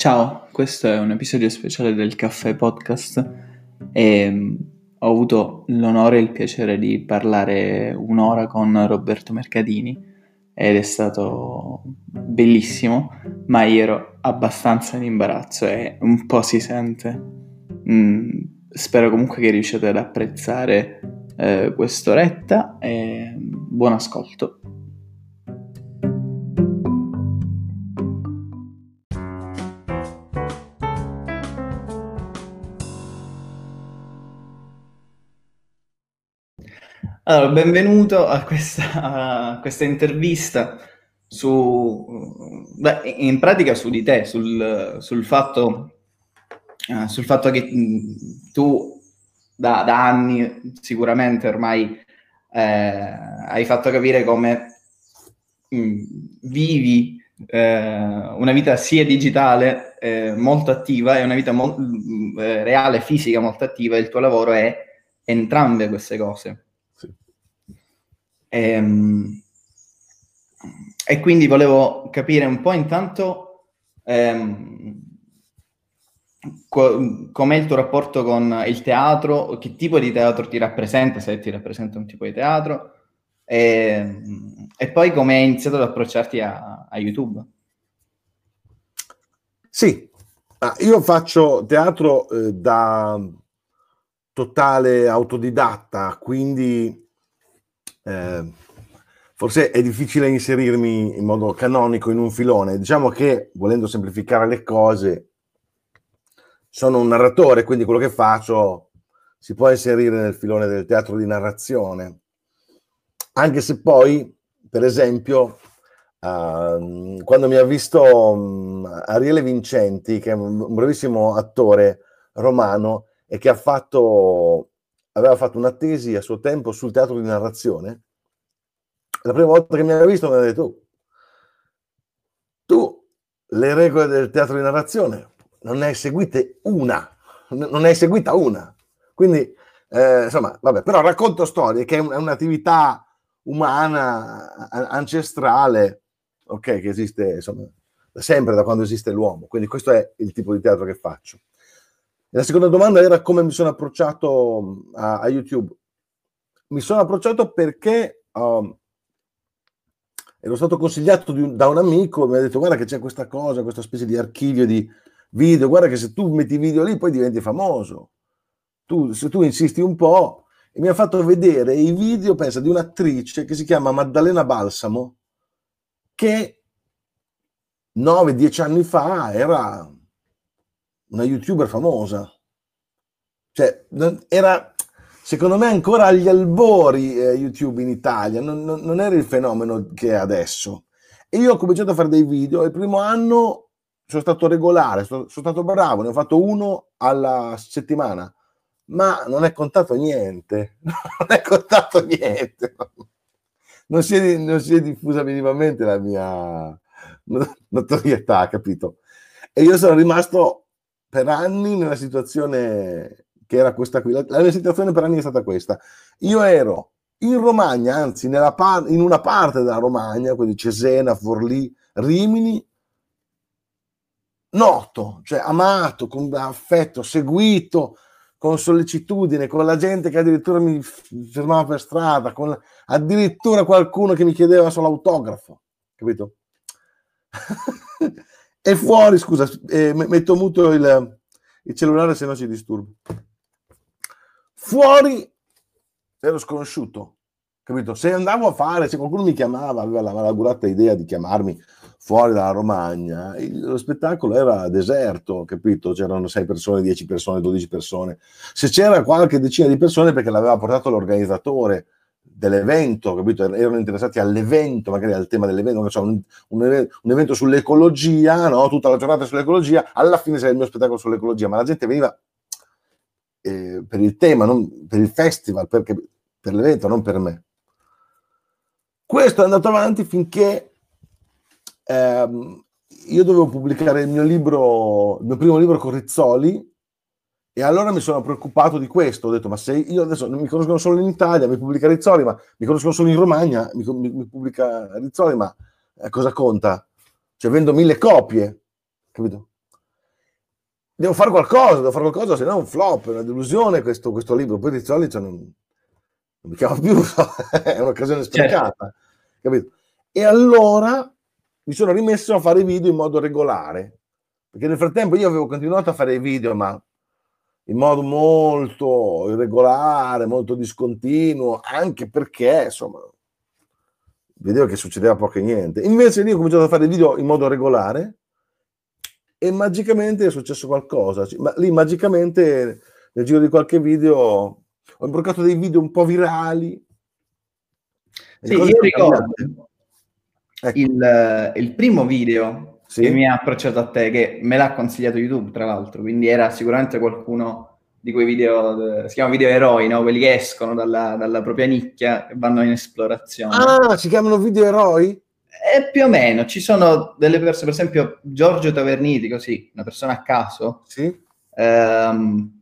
Ciao, questo è un episodio speciale del Caffè Podcast e mm, ho avuto l'onore e il piacere di parlare un'ora con Roberto Mercadini ed è stato bellissimo, ma io ero abbastanza in imbarazzo e un po' si sente. Mm, spero comunque che riusciate ad apprezzare eh, quest'oretta e buon ascolto. Allora, benvenuto a questa, a questa intervista su, beh, in pratica su di te, sul, sul, fatto, uh, sul fatto, che tu da, da, anni sicuramente ormai eh, hai fatto capire come mh, vivi eh, una vita sia digitale eh, molto attiva e una vita mo- reale, fisica molto attiva il tuo lavoro è entrambe queste cose. E, ehm, e quindi volevo capire un po' intanto ehm, co- com'è il tuo rapporto con il teatro, che tipo di teatro ti rappresenta, se ti rappresenta un tipo di teatro, e, ehm, e poi come hai iniziato ad approcciarti a, a YouTube. Sì, ah, io faccio teatro eh, da totale autodidatta, quindi eh, forse è difficile inserirmi in modo canonico in un filone. Diciamo che, volendo semplificare le cose, sono un narratore, quindi quello che faccio si può inserire nel filone del teatro di narrazione. Anche se poi, per esempio, uh, quando mi ha visto um, Ariele Vincenti, che è un bravissimo attore romano e che ha fatto aveva fatto una tesi a suo tempo sul teatro di narrazione. La prima volta che mi aveva visto mi ha detto, tu le regole del teatro di narrazione non ne hai seguite una, non ne hai seguita una. Quindi, eh, insomma, vabbè, però racconto storie che è, un, è un'attività umana, ancestrale, ok, che esiste, insomma, sempre, da quando esiste l'uomo. Quindi questo è il tipo di teatro che faccio. La seconda domanda era come mi sono approcciato a, a YouTube. Mi sono approcciato perché um, ero stato consigliato un, da un amico, mi ha detto guarda che c'è questa cosa, questa specie di archivio di video, guarda che se tu metti video lì poi diventi famoso. Tu, se tu insisti un po', e mi ha fatto vedere i video, pensa, di un'attrice che si chiama Maddalena Balsamo, che 9-10 anni fa era una youtuber famosa. Cioè, era secondo me ancora agli albori eh, YouTube in Italia, non, non, non, era il fenomeno che è adesso. E io ho cominciato a fare dei video, il primo anno sono stato regolare, sono, sono stato bravo, ne ho fatto uno alla settimana, ma non è contato niente, non è contato niente. Non si è, non si è diffusa minimamente la mia notorietà, capito? E io sono rimasto per anni nella situazione che era questa qui. La, la mia situazione per anni è stata questa. Io ero in Romagna, anzi par- in una parte della Romagna, quindi Cesena, Forlì, Rimini, noto, cioè amato, con affetto, seguito, con sollecitudine, con la gente che addirittura mi fermava per strada, con addirittura qualcuno che mi chiedeva solo autografo, capito? E fuori, scusa, eh, metto muto il, il cellulare se no si disturba. Fuori ero sconosciuto, capito? Se andavo a fare, se qualcuno mi chiamava, aveva la malagurata idea di chiamarmi fuori dalla Romagna, il, lo spettacolo era deserto, capito? C'erano 6 persone, 10 persone, 12 persone. Se c'era qualche decina di persone perché l'aveva portato l'organizzatore, dell'evento, capito? Erano interessati all'evento, magari al tema dell'evento, so, un, un, un, evento sull'ecologia, no? tutta la giornata sull'ecologia, alla fine sarà il mio spettacolo sull'ecologia, ma la gente veniva eh, per il tema, non per il festival, perché, per l'evento, non per me. Questo è andato avanti finché ehm, io dovevo pubblicare il mio libro, il mio primo libro con Rizzoli, e allora mi sono preoccupato di questo, ho detto, ma se io adesso mi conoscono solo in Italia, mi pubblica Rizzoli, ma mi conoscono solo in Romagna, mi, mi, mi pubblica Rizzoli, ma eh, cosa conta? Cioè vendo mille copie, capito? devo fare qualcosa, devo fare qualcosa, se no è un flop, è una delusione questo, questo libro. Poi di solito non, non mi chiama più, è un'occasione sprecata. Certo. Capito? E allora mi sono rimesso a fare video in modo regolare, perché nel frattempo io avevo continuato a fare i video, ma in modo molto irregolare, molto discontinuo, anche perché, insomma, vedevo che succedeva poco e niente. Invece lì ho cominciato a fare video in modo regolare e magicamente è successo qualcosa. Ma lì magicamente nel giro di qualche video ho imbroccato dei video un po' virali. Sì, io ricordo ecco. il, il, primo video sì. che mi ha approcciato a te, che me l'ha consigliato YouTube, tra l'altro, quindi era sicuramente qualcuno di quei video, si chiamano video eroi, no? quelli che escono dalla, dalla, propria nicchia e vanno in esplorazione. Ah, si chiamano video eroi? E più o meno, ci sono delle persone, per esempio Giorgio Taverniti, così, una persona a caso. Sì. Ehm,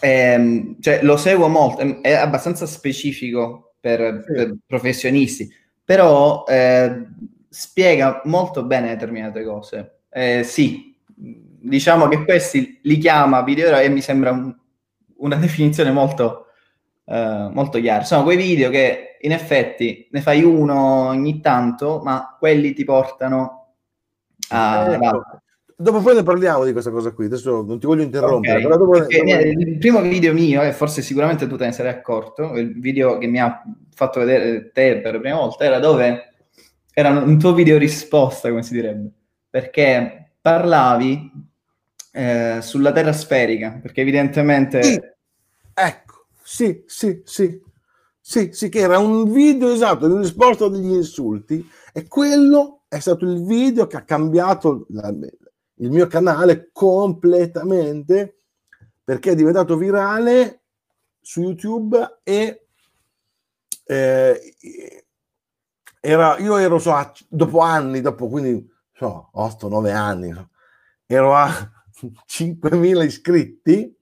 ehm, cioè, lo seguo molto, è abbastanza specifico per, sì. per professionisti, però eh, spiega molto bene determinate cose. Eh, sì, diciamo che questi li chiama video e mi sembra un, una definizione molto, uh, molto chiara. Sono quei video che in effetti ne fai uno ogni tanto, ma quelli ti portano a... Ecco. Dopo poi ne parliamo di questa cosa qui, adesso non ti voglio interrompere. Okay. Dopo... Il primo video mio, e forse sicuramente tu te ne sarai accorto, il video che mi ha fatto vedere te per la prima volta, era dove era un tuo video risposta, come si direbbe, perché parlavi eh, sulla Terra sferica, perché evidentemente... Sì. Ecco, sì, sì, sì. Sì, sì, che era un video esatto di risposta agli insulti e quello è stato il video che ha cambiato la, il mio canale completamente perché è diventato virale su YouTube e eh, era, io ero so, dopo anni, dopo quindi so, 8-9 anni, ero a 5.000 iscritti,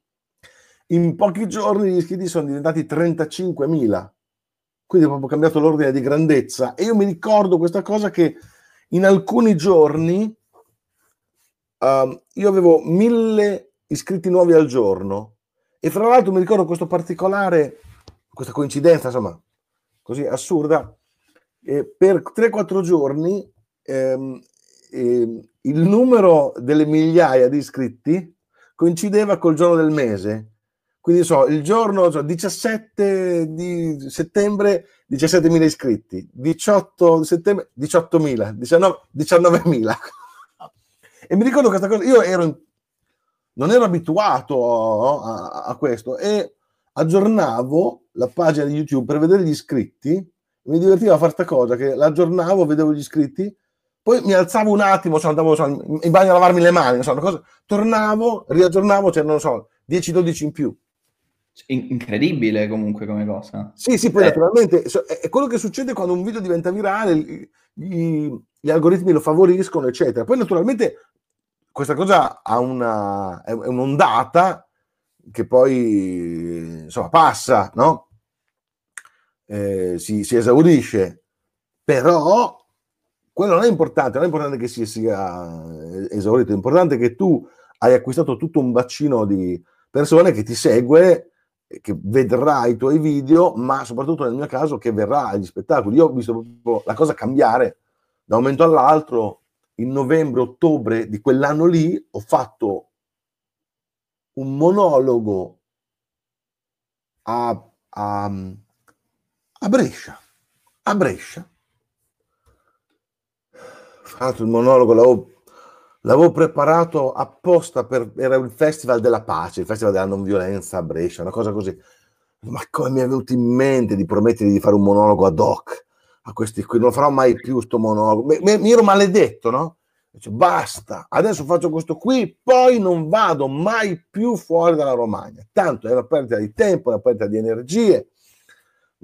in pochi giorni gli iscritti sono diventati 35.000. Quindi ho proprio cambiato l'ordine di grandezza. E io mi ricordo questa cosa che in alcuni giorni uh, io avevo 1.000 iscritti nuovi al giorno. E fra l'altro mi ricordo questo particolare, questa coincidenza, insomma, così assurda, eh, per 3-4 giorni ehm, eh, il numero delle migliaia di iscritti coincideva col giorno del mese. Quindi so, il giorno so, 17 di settembre 17.000 iscritti, 18 settembre 18.000, 19, 19.000. e mi ricordo questa cosa, io ero in, non ero abituato a, a, questo e aggiornavo la pagina di YouTube per vedere gli iscritti. Mi divertiva a fare questa cosa che l'aggiornavo, vedevo gli iscritti poi mi alzavo un attimo, so, andavo so, in bagno a lavarmi le mani, so, cosa, tornavo, riaggiornavo, c'erano so, 10-12 in più. Incredibile comunque come cosa. Sì, sì, poi eh. naturalmente è quello che succede quando un video diventa virale, gli, gli, algoritmi lo favoriscono, eccetera. Poi naturalmente questa cosa ha una, è un'ondata che poi insomma passa, no? Eh, si, si esaurisce, però quello non è importante, non è importante che si sia esaurito, è importante che tu hai acquistato tutto un bacino di persone che ti segue, che vedrà i tuoi video, ma soprattutto nel mio caso che verrà agli spettacoli. Io ho visto proprio la cosa cambiare da un momento all'altro. In novembre-ottobre di quell'anno lì ho fatto un monologo a, a, a Brescia, a Brescia, fatto il monologo, l'avevo, l'avevo, preparato apposta per, era il Festival della Pace, il Festival della Non Violenza a Brescia, una cosa così. Ma come mi è venuto in mente di promettere di fare un monologo ad hoc a questi qui? Non farò mai più questo monologo. Mi, mi, ero maledetto, no? Dice, basta, adesso faccio questo qui, poi non vado mai più fuori dalla Romagna. Tanto è una perdita di tempo, una perdita di energie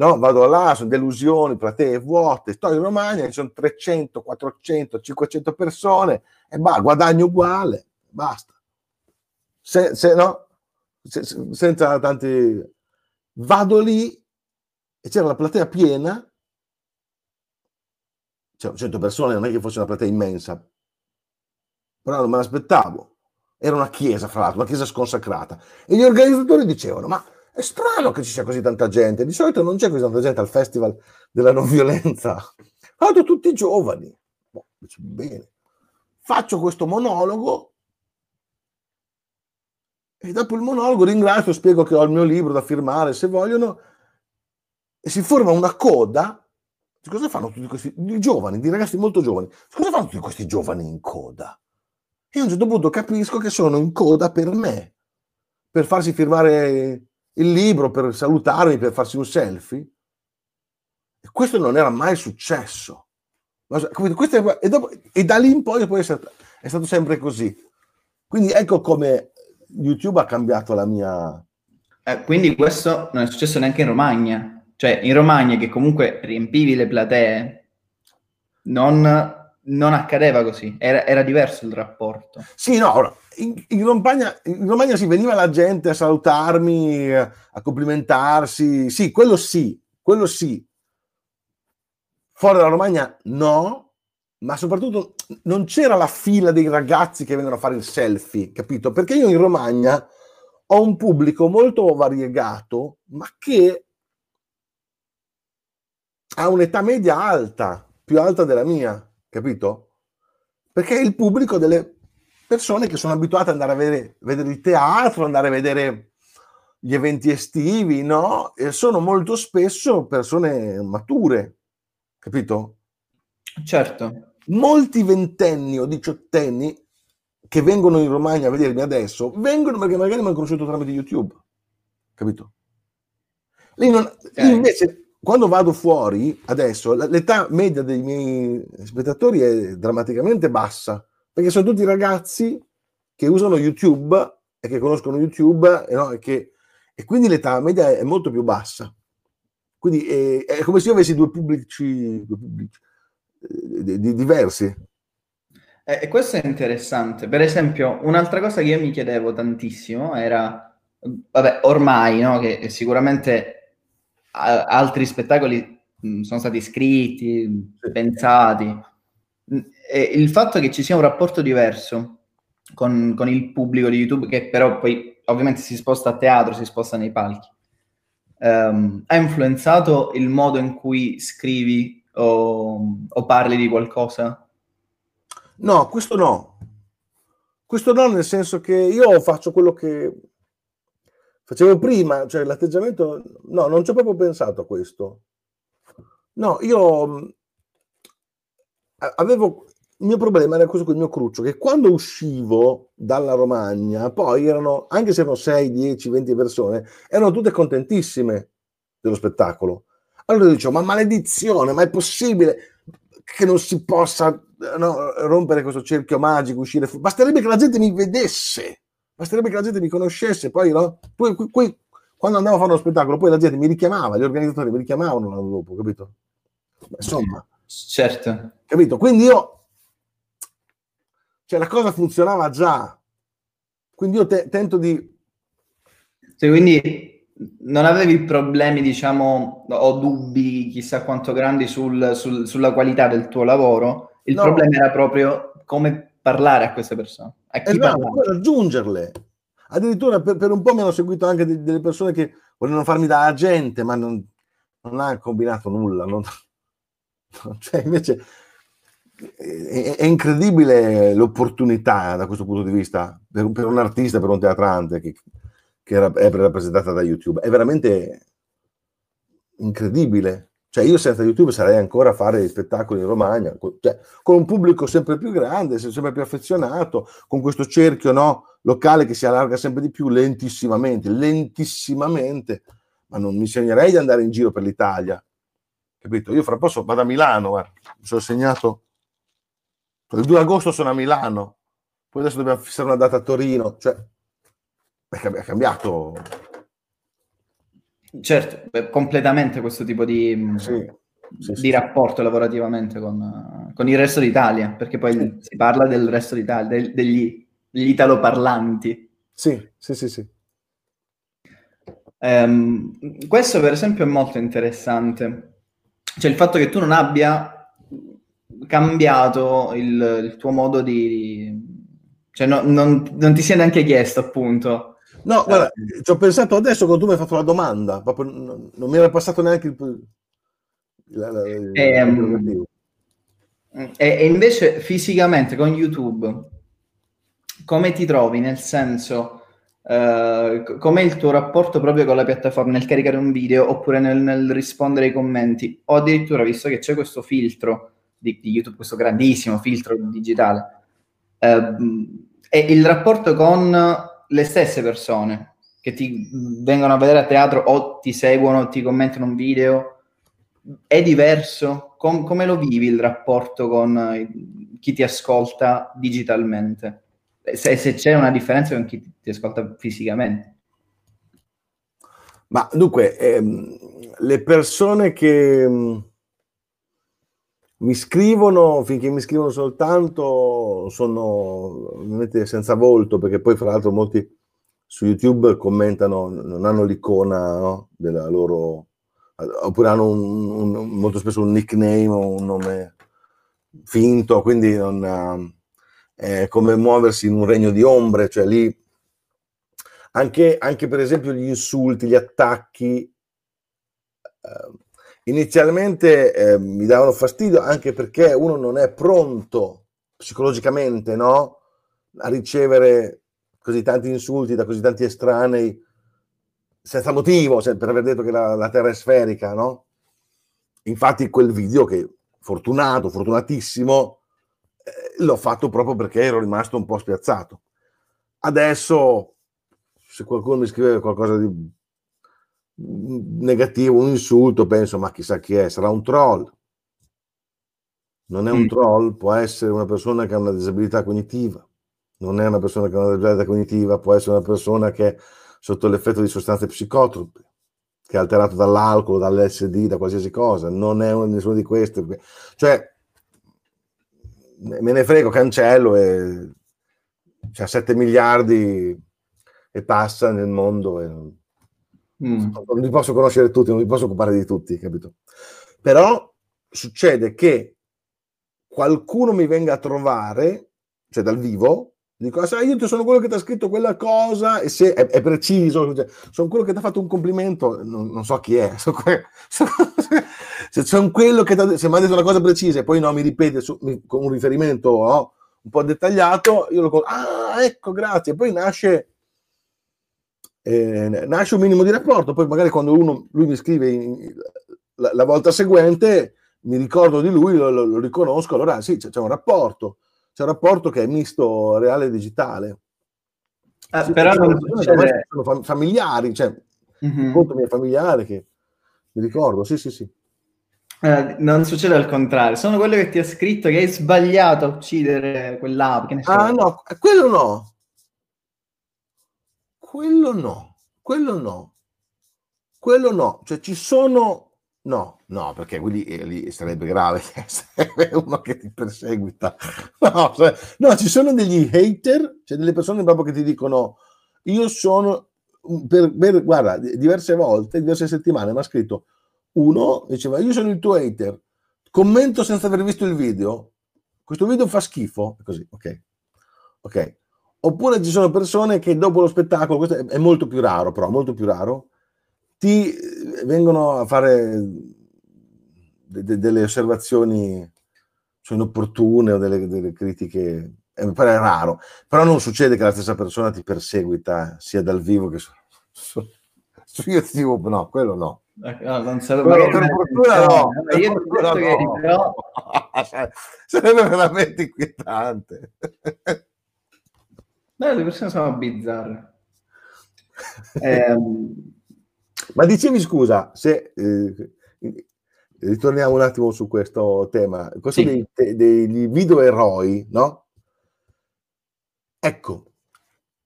no? vado là, sono delusioni, platee vuote, sto in Romagna, ci sono 300, 400, 500 persone e bah, guadagno uguale, basta. Se, se, no? Se, senza tanti... Vado lì e c'era la platea piena, c'erano 100 persone, non è che fosse una platea immensa, però non me l'aspettavo. Era una chiesa, fra l'altro, una chiesa sconsacrata. E gli organizzatori dicevano, ma è strano che ci sia così tanta gente. Di solito non c'è così tanta gente al festival della non violenza. Vado tutti giovani. Boh, bene. Faccio questo monologo e dopo il monologo ringrazio, spiego che ho il mio libro da firmare se vogliono e si forma una coda. Cosa fanno tutti questi di giovani, di ragazzi molto giovani? Cosa fanno tutti questi giovani in coda? E a un certo punto capisco che sono in coda per me, per farsi firmare il libro, per salutarmi, per farsi un selfie. E questo non era mai successo. È, e, dopo, e, da lì in poi, poi è, stato, è stato sempre così. Quindi ecco come YouTube ha cambiato la mia... Eh, quindi questo non è successo neanche in Romagna. Cioè, in Romagna che comunque riempivi le platee, non non accadeva così, era, era, diverso il rapporto. Sì, no, ora, in, in, Romagna, in Romagna si veniva la gente a salutarmi, a complimentarsi, sì, quello sì, quello sì. Fuori dalla Romagna no, ma soprattutto non c'era la fila dei ragazzi che vengono a fare il selfie, capito? Perché io in Romagna ho un pubblico molto variegato, ma che ha un'età media alta, più alta della mia capito? Perché è il pubblico delle persone che sono abituate ad andare a vedere, vedere il teatro, andare a vedere gli eventi estivi, no? E sono molto spesso persone mature, capito? Certo. Molti ventenni o diciottenni che vengono in Romagna a vedermi adesso, vengono perché magari mi hanno conosciuto tramite YouTube, capito? Lì non, okay. invece quando vado fuori, adesso, l'età media dei miei spettatori è drammaticamente bassa, perché sono tutti ragazzi che usano YouTube e che conoscono YouTube e, no, e, che, e quindi l'età media è molto più bassa. Quindi è, è come se io avessi due pubblici, due pubblici eh, di, diversi. E questo è interessante. Per esempio, un'altra cosa che io mi chiedevo tantissimo era, vabbè, ormai, no, che sicuramente altri spettacoli mh, sono stati scritti, pensati. E il fatto che ci sia un rapporto diverso con, con, il pubblico di YouTube, che però poi ovviamente si sposta a teatro, si sposta nei palchi, um, ha influenzato il modo in cui scrivi o, o parli di qualcosa? No, questo no. Questo no, nel senso che io faccio quello che facevo prima, cioè l'atteggiamento, no, non ci ho proprio pensato a questo. No, io avevo, il mio problema era questo con il mio cruccio, che quando uscivo dalla Romagna, poi erano, anche se erano 6, 10, 20 persone, erano tutte contentissime dello spettacolo. Allora dicevo, ma maledizione, ma è possibile che non si possa no, rompere questo cerchio magico, uscire fuori? Basterebbe che la gente mi vedesse basterebbe che la gente mi conoscesse, poi, no? poi, poi quando andavo a fare uno spettacolo, poi la gente mi richiamava, gli organizzatori mi richiamavano l'anno dopo, capito? Insomma, certo. Capito? Quindi io, cioè la cosa funzionava già, quindi io te, tento di... Sì, quindi non avevi problemi, diciamo, o dubbi chissà quanto grandi sul, sul, sulla qualità del tuo lavoro, il no. problema era proprio come parlare a queste persone. A chi esatto, raggiungerle. Addirittura per, per, un po' mi hanno seguito anche de, delle persone che volevano farmi da agente, ma non, non ha combinato nulla. Non, cioè, invece è, è, incredibile l'opportunità da questo punto di vista per, per un artista, per un teatrante che, che era, è rappresentata da YouTube. È veramente incredibile. Cioè io senza YouTube sarei ancora a fare spettacoli in Romagna, cioè, con un pubblico sempre più grande, sempre più affezionato, con questo cerchio no, locale che si allarga sempre di più, lentissimamente, lentissimamente, ma non mi segnerei di andare in giro per l'Italia. Capito? Io fra poco vado a Milano, guarda, mi sono segnato, il 2 agosto sono a Milano, poi adesso dobbiamo fissare una data a Torino, cioè è cambiato Certo, completamente questo tipo di, mm, sì, sì, di sì. rapporto lavorativamente con, con, il resto d'Italia, perché poi si parla del resto d'Italia, del, degli, degli italoparlanti. Sì, sì, sì, sì. Um, questo per esempio è molto interessante, cioè il fatto che tu non abbia cambiato il, il tuo modo di, Cioè, no, non, non, ti sia neanche chiesto, appunto. No, guarda, eh. ci ho pensato adesso quando tu mi hai fatto la domanda, proprio non, non mi era passato neanche il... La, la, ehm, e, e, invece fisicamente con YouTube, come ti trovi? Nel senso, eh, com'è il tuo rapporto proprio con la piattaforma nel caricare un video oppure nel, nel rispondere ai commenti? O addirittura, visto che c'è questo filtro di, di YouTube, questo grandissimo filtro digitale, eh, e il rapporto con le stesse persone che ti vengono a vedere a teatro o ti seguono, ti commentano un video, è diverso? Com- come lo vivi il rapporto con chi ti ascolta digitalmente? Se, se, c'è una differenza con chi ti ascolta fisicamente? Ma dunque, ehm, le persone che ehm, mi scrivono, finché mi scrivono soltanto, sono senza volto, perché poi fra l'altro molti su YouTube commentano, non hanno l'icona no, della loro, oppure hanno un, un, molto spesso un nickname o un nome finto, quindi non, è come muoversi in un regno di ombre, cioè lì anche, anche per esempio gli insulti, gli attacchi. Eh, inizialmente eh, mi davano fastidio anche perché uno non è pronto psicologicamente no? a ricevere così tanti insulti da così tanti estranei senza motivo, per aver detto che la, la Terra è sferica, no? Infatti quel video che fortunato, fortunatissimo, eh, l'ho fatto proprio perché ero rimasto un po' spiazzato. Adesso, se qualcuno mi scrive qualcosa di negativo, un insulto, penso, ma chissà chi è, sarà un troll. Non è un mm. troll, può essere una persona che ha una disabilità cognitiva, non è una persona che ha una disabilità cognitiva, può essere una persona che è sotto l'effetto di sostanze psicotrope, che è alterato dall'alcol, dall'SD, da qualsiasi cosa, non è nessuna di queste. Cioè, me ne frego, cancello e c'ha 7 miliardi e passa nel mondo. E Mm. Non li posso conoscere tutti, non mi posso occupare di tutti, capito? Però succede che qualcuno mi venga a trovare, cioè dal vivo, dico, ah, sai, io sono quello che ti ha scritto quella cosa, e se è, è preciso, cioè, sono quello che ti ha fatto un complimento, non, non so chi è, sono que- sono, se sono quello che se mi ha detto una cosa precisa e poi no, mi ripete su, mi, con un riferimento no, un po' dettagliato, io lo ah, ecco, grazie, poi nasce eh, nasce un minimo di rapporto, poi magari quando uno, lui mi scrive in, la, la, volta seguente mi ricordo di lui, lo, lo, lo riconosco, allora sì, c'è, c'è, un rapporto, c'è un rapporto che è misto reale e digitale. Ah, sì, però non succede... sono familiari, cioè, mm-hmm. conto miei familiari che mi ricordo, sì, sì, sì. Eh, non succede al contrario, sono quello che ti ha scritto che hai sbagliato a uccidere quell'ape. So. Ah no, quello no, quello no, quello no, quello no, cioè ci sono, no, no, perché quelli, eh, lì sarebbe grave, uno che ti perseguita, no, cioè, no, ci sono degli hater, cioè delle persone proprio che ti dicono, io sono, per, per, guarda, diverse volte, diverse settimane mi ha scritto, uno diceva, io sono il tuo hater, commento senza aver visto il video, questo video fa schifo, così, ok, ok, Oppure ci sono persone che dopo lo spettacolo, questo è molto più raro, però molto più raro, ti eh, vengono a fare de- de- delle osservazioni cioè inopportune o delle, delle critiche. Eh, mi pare raro, però non succede che la stessa persona ti perseguita sia dal vivo che su, su, su YouTube, no, quello no. No, non sarebbe, per, per fortuna no, per fortuna no. Però... sarebbe veramente inquietante. Beh, le persone sono bizzarre. eh, Ma dicevi scusa, se eh, ritorniamo un attimo su questo tema, questo sì. dei, dei video eroi, no? Ecco,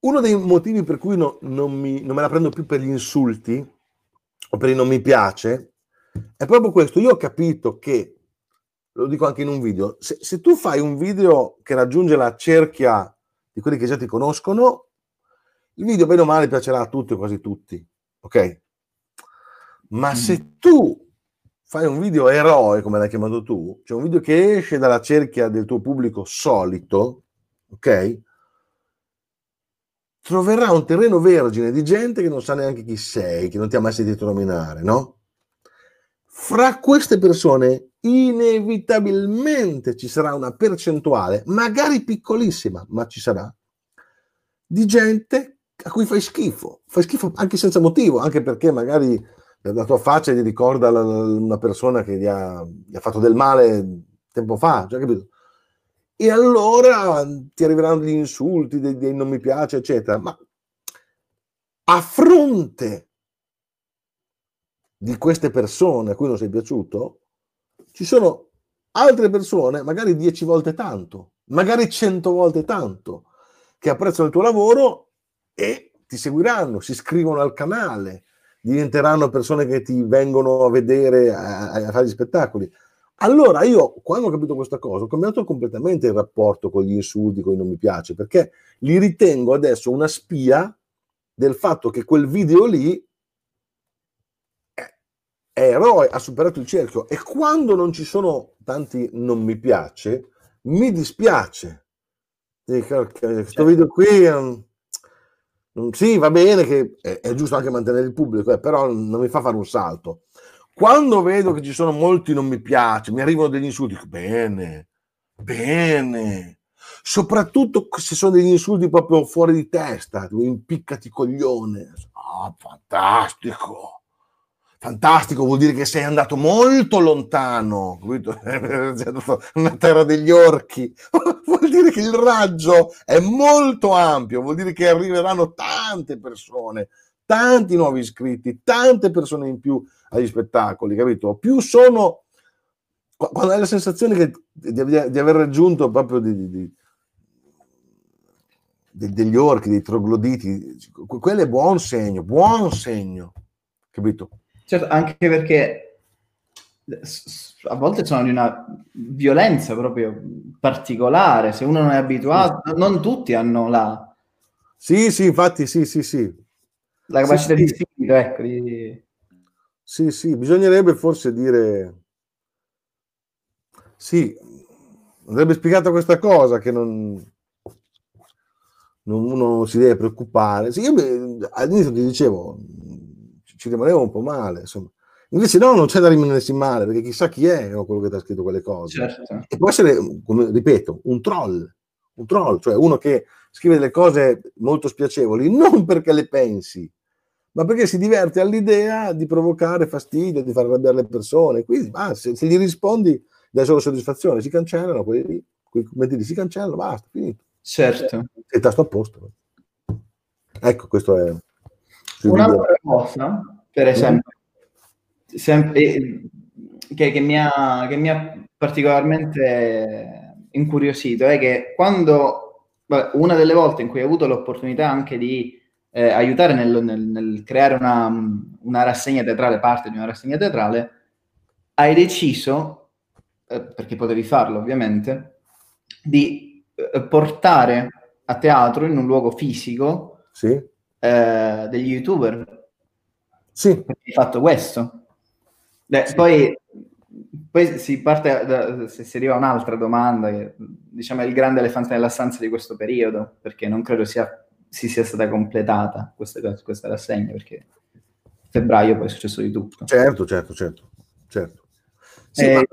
uno dei motivi per cui no, non, mi, non me la prendo più per gli insulti o per i non mi piace è proprio questo. Io ho capito che, lo dico anche in un video, se, se tu fai un video che raggiunge la cerchia di quelli che già ti conoscono, il video bene o male piacerà a tutti o quasi tutti, ok? Ma mm. se tu fai un video eroe, come l'hai chiamato tu, cioè un video che esce dalla cerchia del tuo pubblico solito, ok? troverà un terreno vergine di gente che non sa neanche chi sei, che non ti ha mai sentito nominare, no? Fra queste persone inevitabilmente ci sarà una percentuale, magari piccolissima, ma ci sarà, di gente a cui fai schifo, fai schifo anche senza motivo, anche perché magari la tua faccia ti ricorda una persona che gli ha, gli ha fatto del male tempo fa, cioè, capito? E allora ti arriveranno degli insulti, dei, dei non mi piace, eccetera. Ma a fronte di queste persone a cui non sei piaciuto, ci sono altre persone, magari dieci volte tanto, magari cento volte tanto, che apprezzano il tuo lavoro e ti seguiranno, si iscrivono al canale, diventeranno persone che ti vengono a vedere a, a fare gli spettacoli. Allora io, quando ho capito questa cosa, ho cambiato completamente il rapporto con gli insulti, con i non mi piace, perché li ritengo adesso una spia del fatto che quel video lì eroe, ha superato il cerchio e quando non ci sono tanti non mi piace, mi dispiace. Questo certo. video qui um, sì, va bene che è, è, giusto anche mantenere il pubblico, eh, però non mi fa fare un salto. Quando vedo che ci sono molti non mi piace, mi arrivano degli insulti, bene, bene, soprattutto se sono degli insulti proprio fuori di testa, impiccati coglione. Ah, oh, fantastico. Fantastico, vuol dire che sei andato molto lontano, capito? una terra degli orchi. vuol dire che il raggio è molto ampio, vuol dire che arriveranno tante persone, tanti nuovi iscritti, tante persone in più agli spettacoli, capito? Più sono quando hai la sensazione che, di, di, aver raggiunto proprio di, di, degli orchi, dei trogloditi, quello è buon segno, buon segno, capito? Certo, anche perché a volte sono di una violenza proprio particolare, se uno non è abituato, non tutti hanno la... Sì, sì, infatti, sì, sì, sì. La capacità sì, di spirito, ecco. Di... Sì, sì, bisognerebbe forse dire... Sì, andrebbe spiegata questa cosa che non non, uno si deve preoccupare. Sì, io all'inizio ti dicevo, ci rimanevo un po' male, insomma. Invece no, non c'è da rimanersi male, perché chissà chi è quello che ti ha scritto quelle cose. Certo. E può essere, come ripeto, un troll, un troll, cioè uno che scrive delle cose molto spiacevoli, non perché le pensi, ma perché si diverte all'idea di provocare fastidio, di far arrabbiare le persone. Quindi, ah, se, se, gli rispondi, dai solo soddisfazione, si cancellano, quelli quei commenti si cancellano, basta, finito. Certo. E tasto a posto. Ecco, questo è... Un'altra cosa, per esempio, sempre, che, che, mi ha, che mi ha particolarmente incuriosito è che quando, una delle volte in cui ho avuto l'opportunità anche di eh, aiutare nel, nel, nel creare una, una, rassegna teatrale, parte di una rassegna teatrale, hai deciso, eh, perché potevi farlo ovviamente, di eh, portare a teatro in un luogo fisico sì. eh, degli youtuber. Sì. Hai fatto questo. Beh, sì. poi, poi, si parte, da, si, si arriva a un'altra domanda, che diciamo è il grande elefante nella stanza di questo periodo, perché non credo sia, si sia stata completata questa, questa rassegna, perché febbraio poi è successo di tutto. Certo, certo, certo. certo. Sì, eh,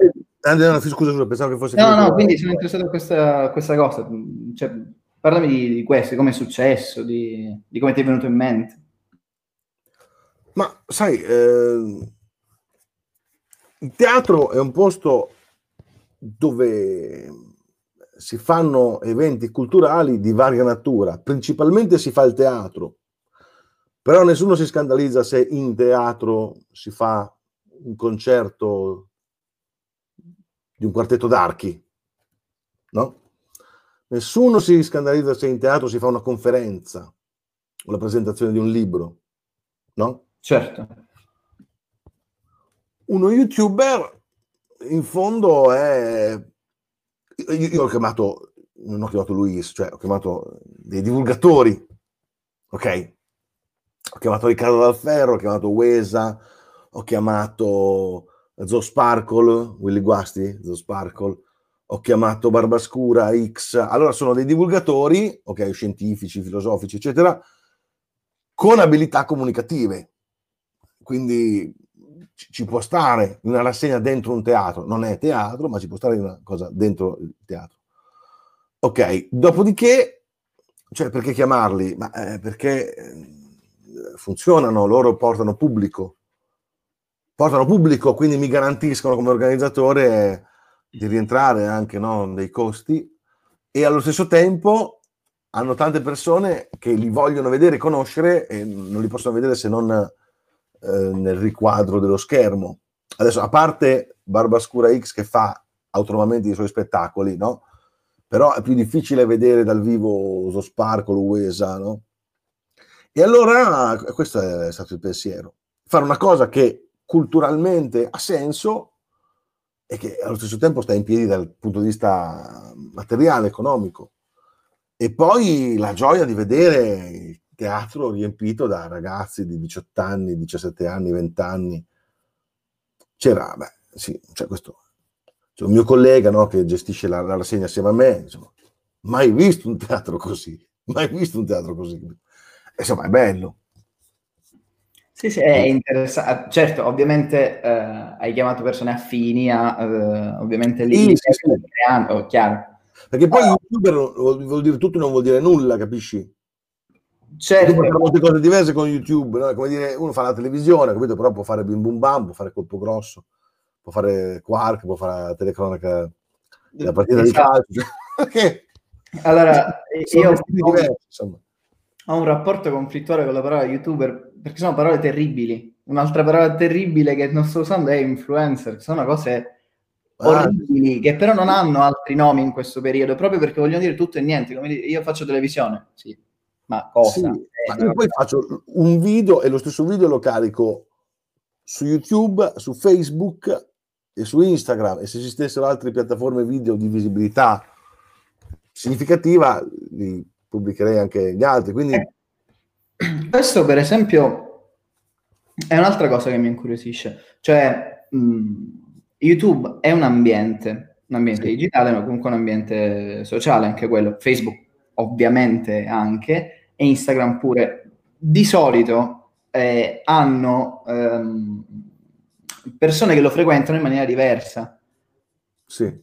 Ah, no, scusa, scusa, pensavo che fosse... No, no, quindi sono interessato a questa, questa cosa. Cioè, parlami di, di questo, di come è successo, di, di, come ti è venuto in mente. Ma sai, eh, il teatro è un posto dove si fanno eventi culturali di varia natura, principalmente si fa il teatro, però nessuno si scandalizza se in teatro si fa un concerto di un quartetto d'archi, no? Nessuno si scandalizza se in teatro si fa una conferenza o la presentazione di un libro, no? Certo. Uno youtuber in fondo è... Io, io ho chiamato, non ho chiamato Luis, cioè ho chiamato dei divulgatori, ok? Ho chiamato Riccardo Dalferro, ho chiamato Wesa, ho chiamato Zo Sparkle, Willy Guasti, Zo Sparkle, ho chiamato Barbascura X, allora sono dei divulgatori, ok, scientifici, filosofici, eccetera, con abilità comunicative. Quindi ci può stare una rassegna dentro un teatro, non è teatro, ma ci può stare una cosa dentro il teatro. Ok, dopodiché, cioè perché chiamarli? Ma eh, perché eh, funzionano, loro portano pubblico, portano pubblico, quindi mi garantiscono come organizzatore di rientrare anche no, dei costi e allo stesso tempo hanno tante persone che li vogliono vedere, conoscere e non li possono vedere se non eh, nel riquadro dello schermo. Adesso, a parte Barbascura X che fa autonomamente i suoi spettacoli, no? Però è più difficile vedere dal vivo lo Sparkle, Uesa, no? E allora questo è stato il pensiero. Fare una cosa che culturalmente ha senso e che allo stesso tempo sta in piedi dal punto di vista materiale, economico. E poi la gioia di vedere il teatro riempito da ragazzi di 18 anni, 17 anni, 20 anni. C'era, beh, sì, c'è questo. C'è un mio collega no, che gestisce la, la rassegna assieme a me, insomma, mai visto un teatro così, mai visto un teatro così. Insomma, è bello. Sì, sì, è interessante. Certo, ovviamente eh, hai chiamato persone affini a, eh, ovviamente lì, sì, sì, creando, oh, chiaro. Perché poi oh. youtuber vuol dire tutto non vuol dire nulla, capisci? Certo. Fare molte cose diverse con YouTube, no? come dire, uno fa la televisione, capito? Però può fare bim bum bam, può fare colpo grosso, può fare quark, può fare la telecronaca della partita esatto. di calcio. allora, io diversi, insomma ho un rapporto conflittuale con la parola youtuber perché sono parole terribili. Un'altra parola terribile che non sto usando è influencer, sono cose ah. orribili che però non hanno altri nomi in questo periodo proprio perché vogliono dire tutto e niente. Come io faccio televisione, sì, ma cosa? Sì, eh, ma io poi faccio un video e lo stesso video lo carico su YouTube, su Facebook e su Instagram e se esistessero altre piattaforme video di visibilità significativa li pubblicherei anche gli altri. Quindi... Eh, questo, per esempio, è un'altra cosa che mi incuriosisce. Cioè, mh, YouTube è un ambiente, un ambiente sì. digitale, ma comunque un ambiente sociale, anche quello. Facebook, ovviamente, anche, e Instagram pure. Di solito eh, hanno ehm, persone che lo frequentano in maniera diversa. Sì.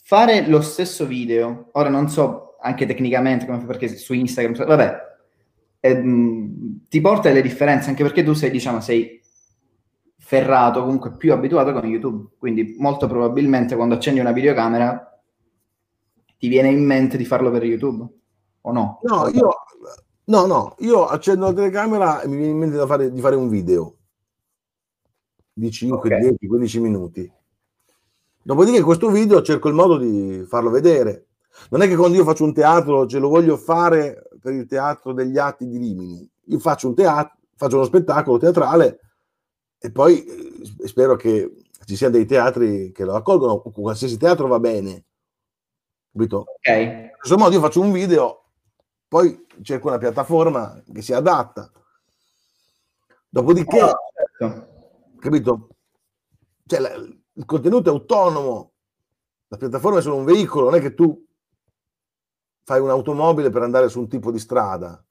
Fare lo stesso video, ora non so anche tecnicamente, come, perché su Instagram, vabbè, ehm, ti porta delle differenze, anche perché tu sei, diciamo, sei ferrato, comunque più abituato con YouTube, quindi molto probabilmente quando accendi una videocamera ti viene in mente di farlo per YouTube, o no? No, io, no, no, io accendo la telecamera e mi viene in mente fare, di fare un video di 5, okay. 10, 15 minuti. Dopodiché questo video cerco il modo di farlo vedere non è che quando io faccio un teatro ce lo voglio fare per il teatro degli atti di Rimini. Io faccio un teatro, faccio uno spettacolo teatrale e poi eh, spero che ci siano dei teatri che lo accolgono, qualsiasi teatro va bene. Capito? Ok. In questo modo io faccio un video, poi cerco una piattaforma che si adatta. Dopodiché, oh, certo. capito? Cioè, la, il contenuto è autonomo, la piattaforma è solo un veicolo, non è che tu fai un'automobile per andare su un tipo di strada.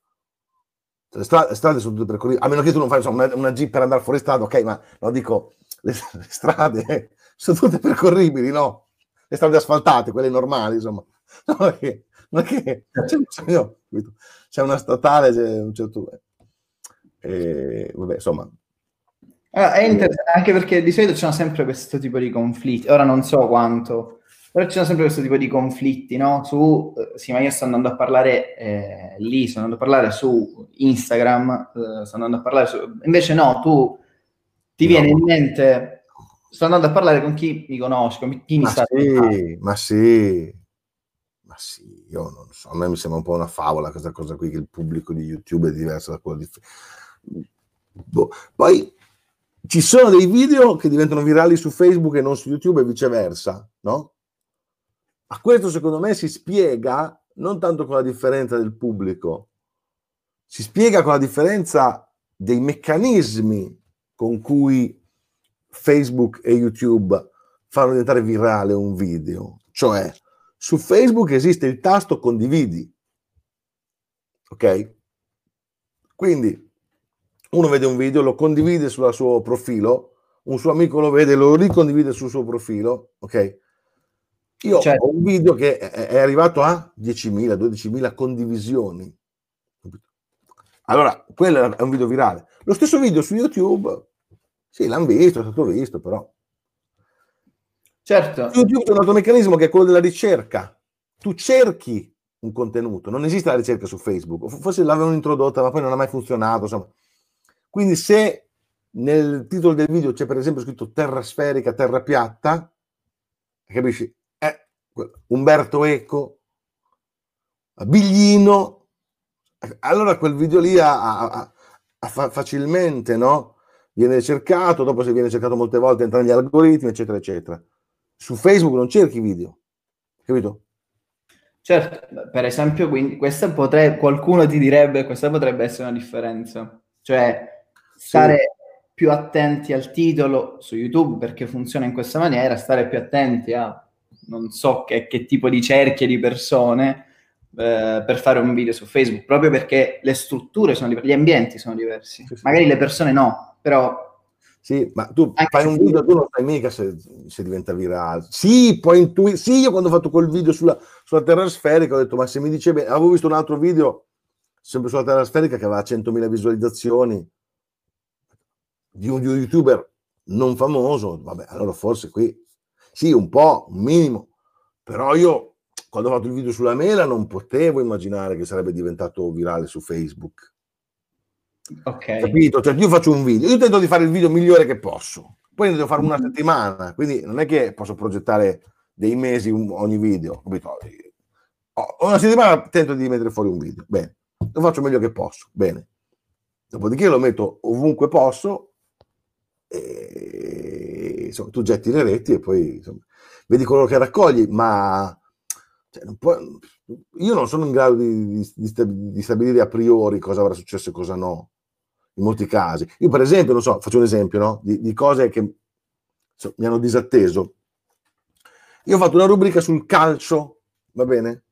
Le strade, le strade sono tutte percorribili, a meno che tu non fai insomma, una, una, jeep per andare fuori strada, ok, ma lo dico, le, le strade sono tutte percorribili, no? Le strade asfaltate, quelle normali, insomma. Non è è che c'è, no, c'è, una statale, c'è un certo... Eh, vabbè, insomma, Ah, è interessante anche perché di solito c'è sempre questo tipo di conflitti. Ora non so quanto però ci sono sempre questo tipo di conflitti, no? Su, eh, sì, ma io sto andando a parlare eh, lì, sto andando a parlare su Instagram, eh, sto andando a parlare su... Invece no, tu ti no. viene in mente, sto andando a parlare con chi mi conosce, con chi mi ma sta... Sì, ma sì, ma sì, io non so, a me mi sembra un po' una favola questa cosa qui, che il pubblico di YouTube è diverso da quello di... Boh. Poi ci sono dei video che diventano virali su Facebook e non su YouTube e viceversa, no? Ma questo secondo me si spiega non tanto con la differenza del pubblico, si spiega con la differenza dei meccanismi con cui Facebook e YouTube fanno diventare virale un video. Cioè, su Facebook esiste il tasto condividi. Ok? Quindi uno vede un video, lo condivide sul suo profilo, un suo amico lo vede, lo ricondivide sul suo profilo, ok? Io certo. ho un video che è arrivato a 10.000, 12.000 condivisioni. Allora, quello è un video virale. Lo stesso video su YouTube, sì, l'hanno visto, è stato visto, però. Certo. YouTube c'è un altro meccanismo che è quello della ricerca. Tu cerchi un contenuto, non esiste la ricerca su Facebook, forse l'avevano introdotta, ma poi non ha mai funzionato. Insomma. Quindi se nel titolo del video c'è per esempio scritto terra sferica, terra piatta, capisci? Eh, Umberto Eco, Biglino, allora quel video lì ha, ha, ha facilmente, no? Viene cercato, dopo se viene cercato molte volte entra negli algoritmi, eccetera, eccetera. Su Facebook non cerchi video, capito? Certo, per esempio, quindi questa potrebbe, qualcuno ti direbbe, questa potrebbe essere una differenza, cioè stare sì. più attenti al titolo su YouTube perché funziona in questa maniera, stare più attenti a non so che, che tipo di cerchie di persone eh, per fare un video su Facebook, proprio perché le strutture sono diverse, gli ambienti sono diversi. Sì, sì. Magari le persone no, però... Sì, ma tu fai un video, tu non sai mica se, se diventa virale. Sì, puoi intuire. Sì, io quando ho fatto quel video sulla, sulla terra sferica ho detto, ma se mi dice bene, avevo visto un altro video sempre sulla terra sferica che aveva 100.000 visualizzazioni di un, di un youtuber non famoso, vabbè, allora forse qui sì, un po', un minimo, però io quando ho fatto il video sulla mela non potevo immaginare che sarebbe diventato virale su Facebook. Ok. Capito? Cioè, io faccio un video, io tento di fare il video migliore che posso, poi ne devo fare una mm-hmm. settimana, quindi non è che posso progettare dei mesi ogni video, capito? Una settimana tento di mettere fuori un video, bene, lo faccio meglio che posso, bene. Dopodiché lo metto ovunque posso e, insomma, tu getti le reti e poi insomma, vedi quello che raccogli, ma cioè, non può, io non sono in grado di, di, di, stabilire a priori cosa avrà successo e cosa no, in molti casi. Io per esempio, non so, faccio un esempio no? di, di, cose che insomma, mi hanno disatteso. Io ho fatto una rubrica sul calcio, va bene?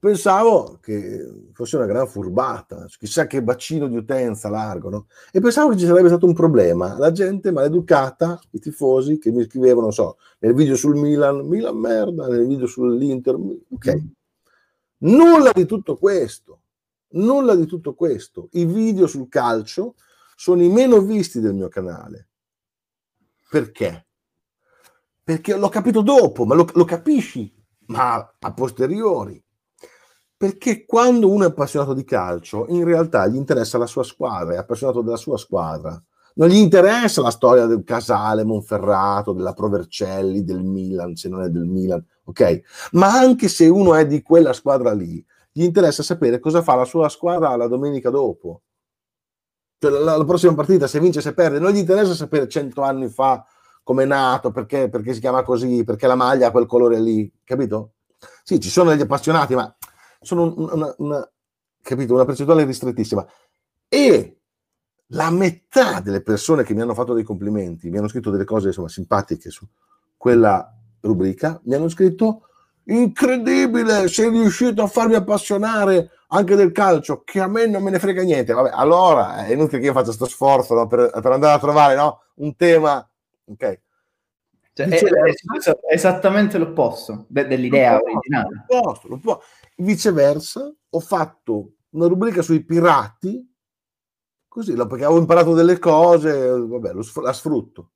pensavo che fosse una gran furbata, chissà che bacino di utenza largo, no? E pensavo che ci sarebbe stato un problema. La gente maleducata, i tifosi che mi scrivevano, non so, nel video sul Milan, Milan merda, nel video sull'Inter, ok. Mm. Nulla di tutto questo, nulla di tutto questo. I video sul calcio sono i meno visti del mio canale. Perché? Perché l'ho capito dopo, ma lo, lo capisci, ma a posteriori perché quando uno è appassionato di calcio, in realtà gli interessa la sua squadra, è appassionato della sua squadra. Non gli interessa la storia del Casale, Monferrato, della Provercelli, del Milan, se non è del Milan, ok? Ma anche se uno è di quella squadra lì, gli interessa sapere cosa fa la sua squadra la domenica dopo. Cioè, la, la prossima partita, se vince, se perde, non gli interessa sapere cento anni fa come è nato, perché, perché si chiama così, perché la maglia ha quel colore lì, capito? Sì, ci sono degli appassionati, ma sono una, una, capito, una percentuale ristrettissima. E la metà delle persone che mi hanno fatto dei complimenti, mi hanno scritto delle cose insomma, simpatiche su quella rubrica, mi hanno scritto incredibile, sei riuscito a farmi appassionare anche del calcio, che a me non me ne frega niente. Vabbè, allora è inutile che io faccia questo sforzo no, per, per, andare a trovare no, un tema. Ok. Cioè, è, è, esattamente l'opposto dell'idea l'opposto, originale. L'opposto, l'opposto. Viceversa, ho fatto una rubrica sui pirati, così, perché avevo imparato delle cose, vabbè, lo, la sfrutto.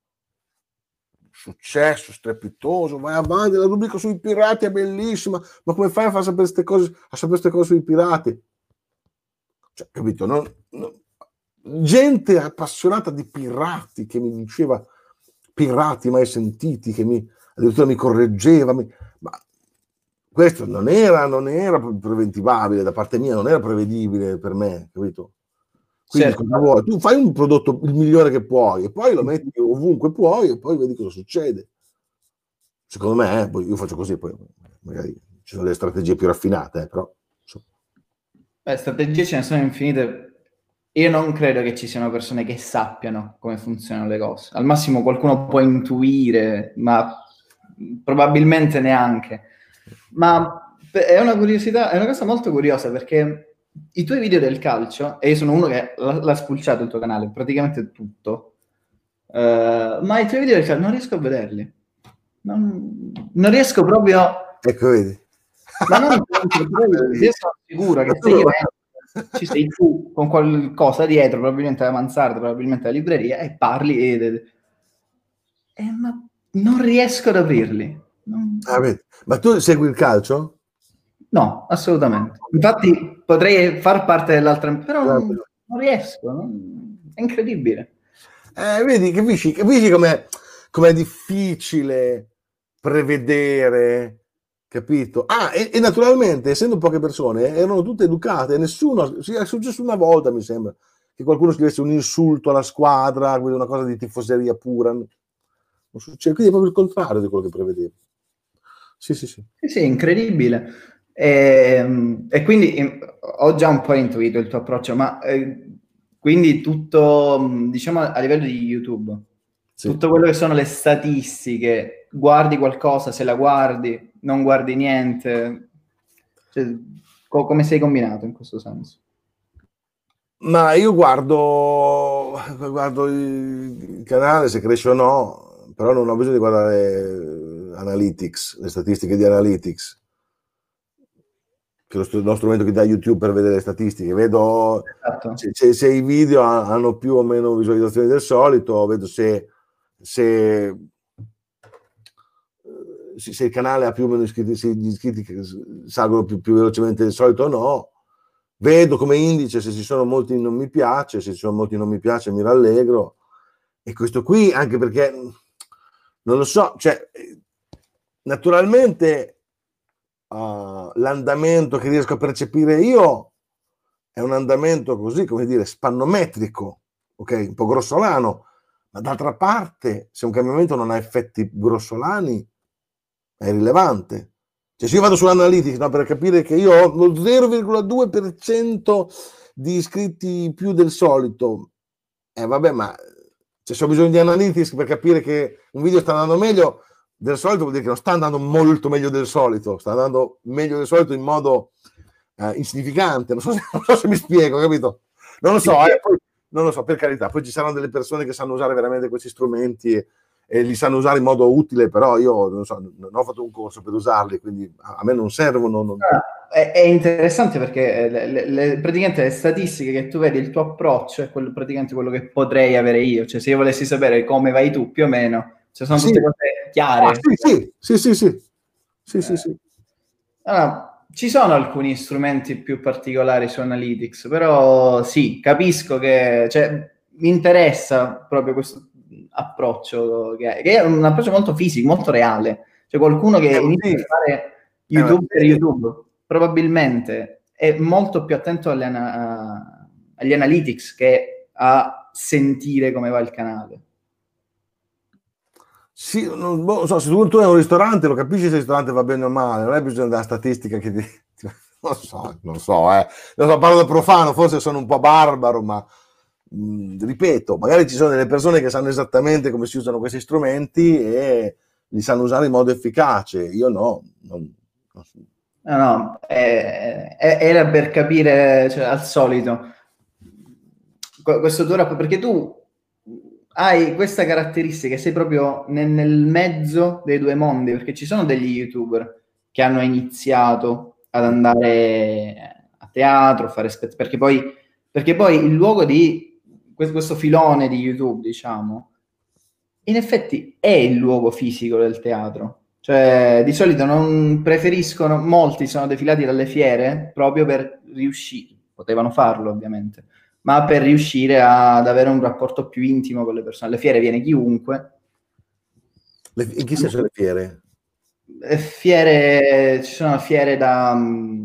Successo strepitoso, vai avanti, la rubrica sui pirati è bellissima, ma come fai a far sapere queste cose, a sapere queste cose sui pirati? Cioè, capito? Non, non, gente appassionata di pirati che mi diceva pirati mai sentiti, che mi, addirittura mi correggeva, mi, ma questo non era, non era preventivabile da parte mia, non era prevedibile per me, capito? Quindi certo. Tu fai un prodotto il migliore che puoi e poi lo metti ovunque puoi e poi vedi cosa succede. Secondo me, eh, io faccio così, poi magari ci sono delle strategie più raffinate, eh, però... So. Beh, strategie ce ne sono infinite. Io non credo che ci siano persone che sappiano come funzionano le cose. Al massimo qualcuno può intuire, ma probabilmente neanche. Ma è una curiosità, è una cosa molto curiosa perché i tuoi video del calcio, e io sono uno che l'ha, l'ha spulciato il tuo canale, praticamente tutto, uh, ma i tuoi video del calcio non riesco a vederli. Non, non riesco proprio... Ecco, vedi. Ma non io sono sicuro che se io ci sei tu con qualcosa dietro, probabilmente la mansarda, probabilmente la libreria, e parli e... Eh, ma non riesco ad aprirli. Non... Ah, ma tu segui il calcio? No, assolutamente. Infatti potrei far parte dell'altra, però non, non riesco, non... è incredibile. Eh, vedi, capisci, capisci com'è, com'è difficile prevedere capito? Ah, e, e, naturalmente, essendo poche persone, erano tutte educate, nessuno, è successo una volta, mi sembra, che qualcuno scrivesse un insulto alla squadra, una cosa di tifoseria pura. Non succede, quindi è proprio il contrario di quello che prevedevo. Sì, sì, sì. Sì, sì, incredibile. E, ehm, e quindi ho già un po' intuito il tuo approccio, ma eh, quindi tutto, diciamo, a livello di YouTube, sì. tutto quello che sono le statistiche, guardi qualcosa, se la guardi, non guardi niente. Cioè, co- come sei combinato in questo senso? Ma io guardo, guardo il canale se cresce o no, però non ho bisogno di guardare Analytics, le statistiche di Analytics, che è lo strumento che dà YouTube per vedere le statistiche. Vedo esatto. se, se, se, i video hanno più o meno visualizzazioni del solito, vedo se, se se il canale ha più o meno iscritti, se gli iscritti salgono più, più, velocemente del solito o no. Vedo come indice se ci sono molti non mi piace, se ci sono molti non mi piace mi rallegro. E questo qui anche perché, non lo so, cioè, naturalmente uh, l'andamento che riesco a percepire io è un andamento così, come dire, spannometrico, ok? Un po' grossolano, ma d'altra parte, se un cambiamento non ha effetti grossolani, è rilevante. Cioè, se io vado sull'analytics no, per capire che io ho lo 0,2% di iscritti più del solito, eh vabbè, ma cioè, se ho bisogno di analytics per capire che un video sta andando meglio del solito, vuol dire che non sta andando molto meglio del solito, sta andando meglio del solito in modo eh, insignificante. Non so, se, non so, se, mi spiego, capito? Non lo so, eh, poi, non lo so, per carità. Poi ci saranno delle persone che sanno usare veramente questi strumenti. E, e li sanno usare in modo utile, però io non, so, non ho fatto un corso per usarli, quindi a, me non servono. Non... Ah, è, è, interessante perché le, le, le, praticamente le statistiche che tu vedi, il tuo approccio è quello, praticamente quello che potrei avere io, cioè se io volessi sapere come vai tu più o meno, cioè sono sì. tutte cose chiare. Ah, sì, sì, sì, sì, sì. sì, sì, sì. Allora, ci sono alcuni strumenti più particolari su Analytics, però sì, capisco che cioè, mi interessa proprio questo approccio, che è, che è, un approccio molto fisico, molto reale. Cioè qualcuno che inizia a fare YouTube per YouTube, probabilmente è molto più attento ana- agli analytics che a sentire come va il canale. Sì, non, boh, so, se tu, hai un ristorante lo capisci se il ristorante va bene o male, non è bisogno della statistica che ti... Non so, non so, eh. Non so, parlo da profano, forse sono un po' barbaro, ma ripeto, magari ci sono delle persone che sanno esattamente come si usano questi strumenti e li sanno usare in modo efficace. Io no. Non, non so. No, no, eh, era per capire, cioè, al solito, questo tuo rap, perché tu hai questa caratteristica, sei proprio nel, nel, mezzo dei due mondi, perché ci sono degli youtuber che hanno iniziato ad andare a teatro, fare spettacoli, perché poi, perché poi il luogo di questo filone di YouTube, diciamo, in effetti è il luogo fisico del teatro. Cioè, di solito non preferiscono, molti sono defilati dalle fiere proprio per riuscire, potevano farlo ovviamente, ma per riuscire ad avere un rapporto più intimo con le persone. Alle fiere viene chiunque. Le, in chi senso le fiere? Fiere, ci sono fiere da mm,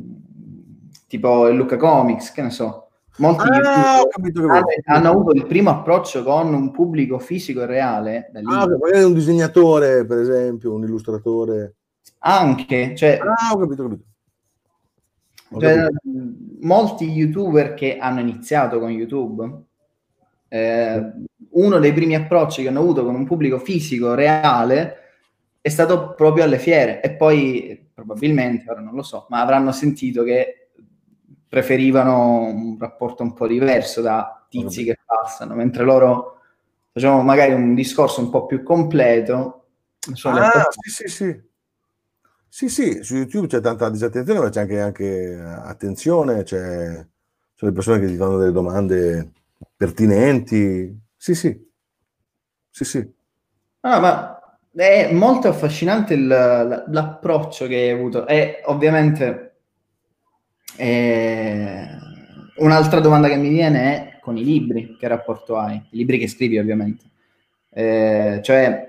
tipo il Luca Comics, che ne so, Molti ah, capito, capito. hanno avuto il primo approccio con un pubblico fisico e reale. Da lì. Ah, magari un disegnatore, per esempio, un illustratore. Anche, cioè, ah, ho capito, ho capito. Cioè, molti youtuber che hanno iniziato con YouTube, eh, uno dei primi approcci che hanno avuto con un pubblico fisico reale è è stato proprio alle fiere e poi probabilmente, ora non lo so, ma avranno sentito che preferivano un rapporto un po' diverso da tizi che passano, mentre loro facevano magari un discorso un po' più completo. Ah, sì, sì, sì. Sì, sì, su YouTube c'è tanta disattenzione, ma c'è anche, anche attenzione, c'è, sono le persone che ti fanno delle domande pertinenti. Sì, sì. Sì, sì. Ah, ma è molto affascinante il, l'approccio che hai avuto. E ovviamente eh, un'altra domanda che mi viene è con i libri, che rapporto hai? I libri che scrivi, ovviamente. Eh, cioè,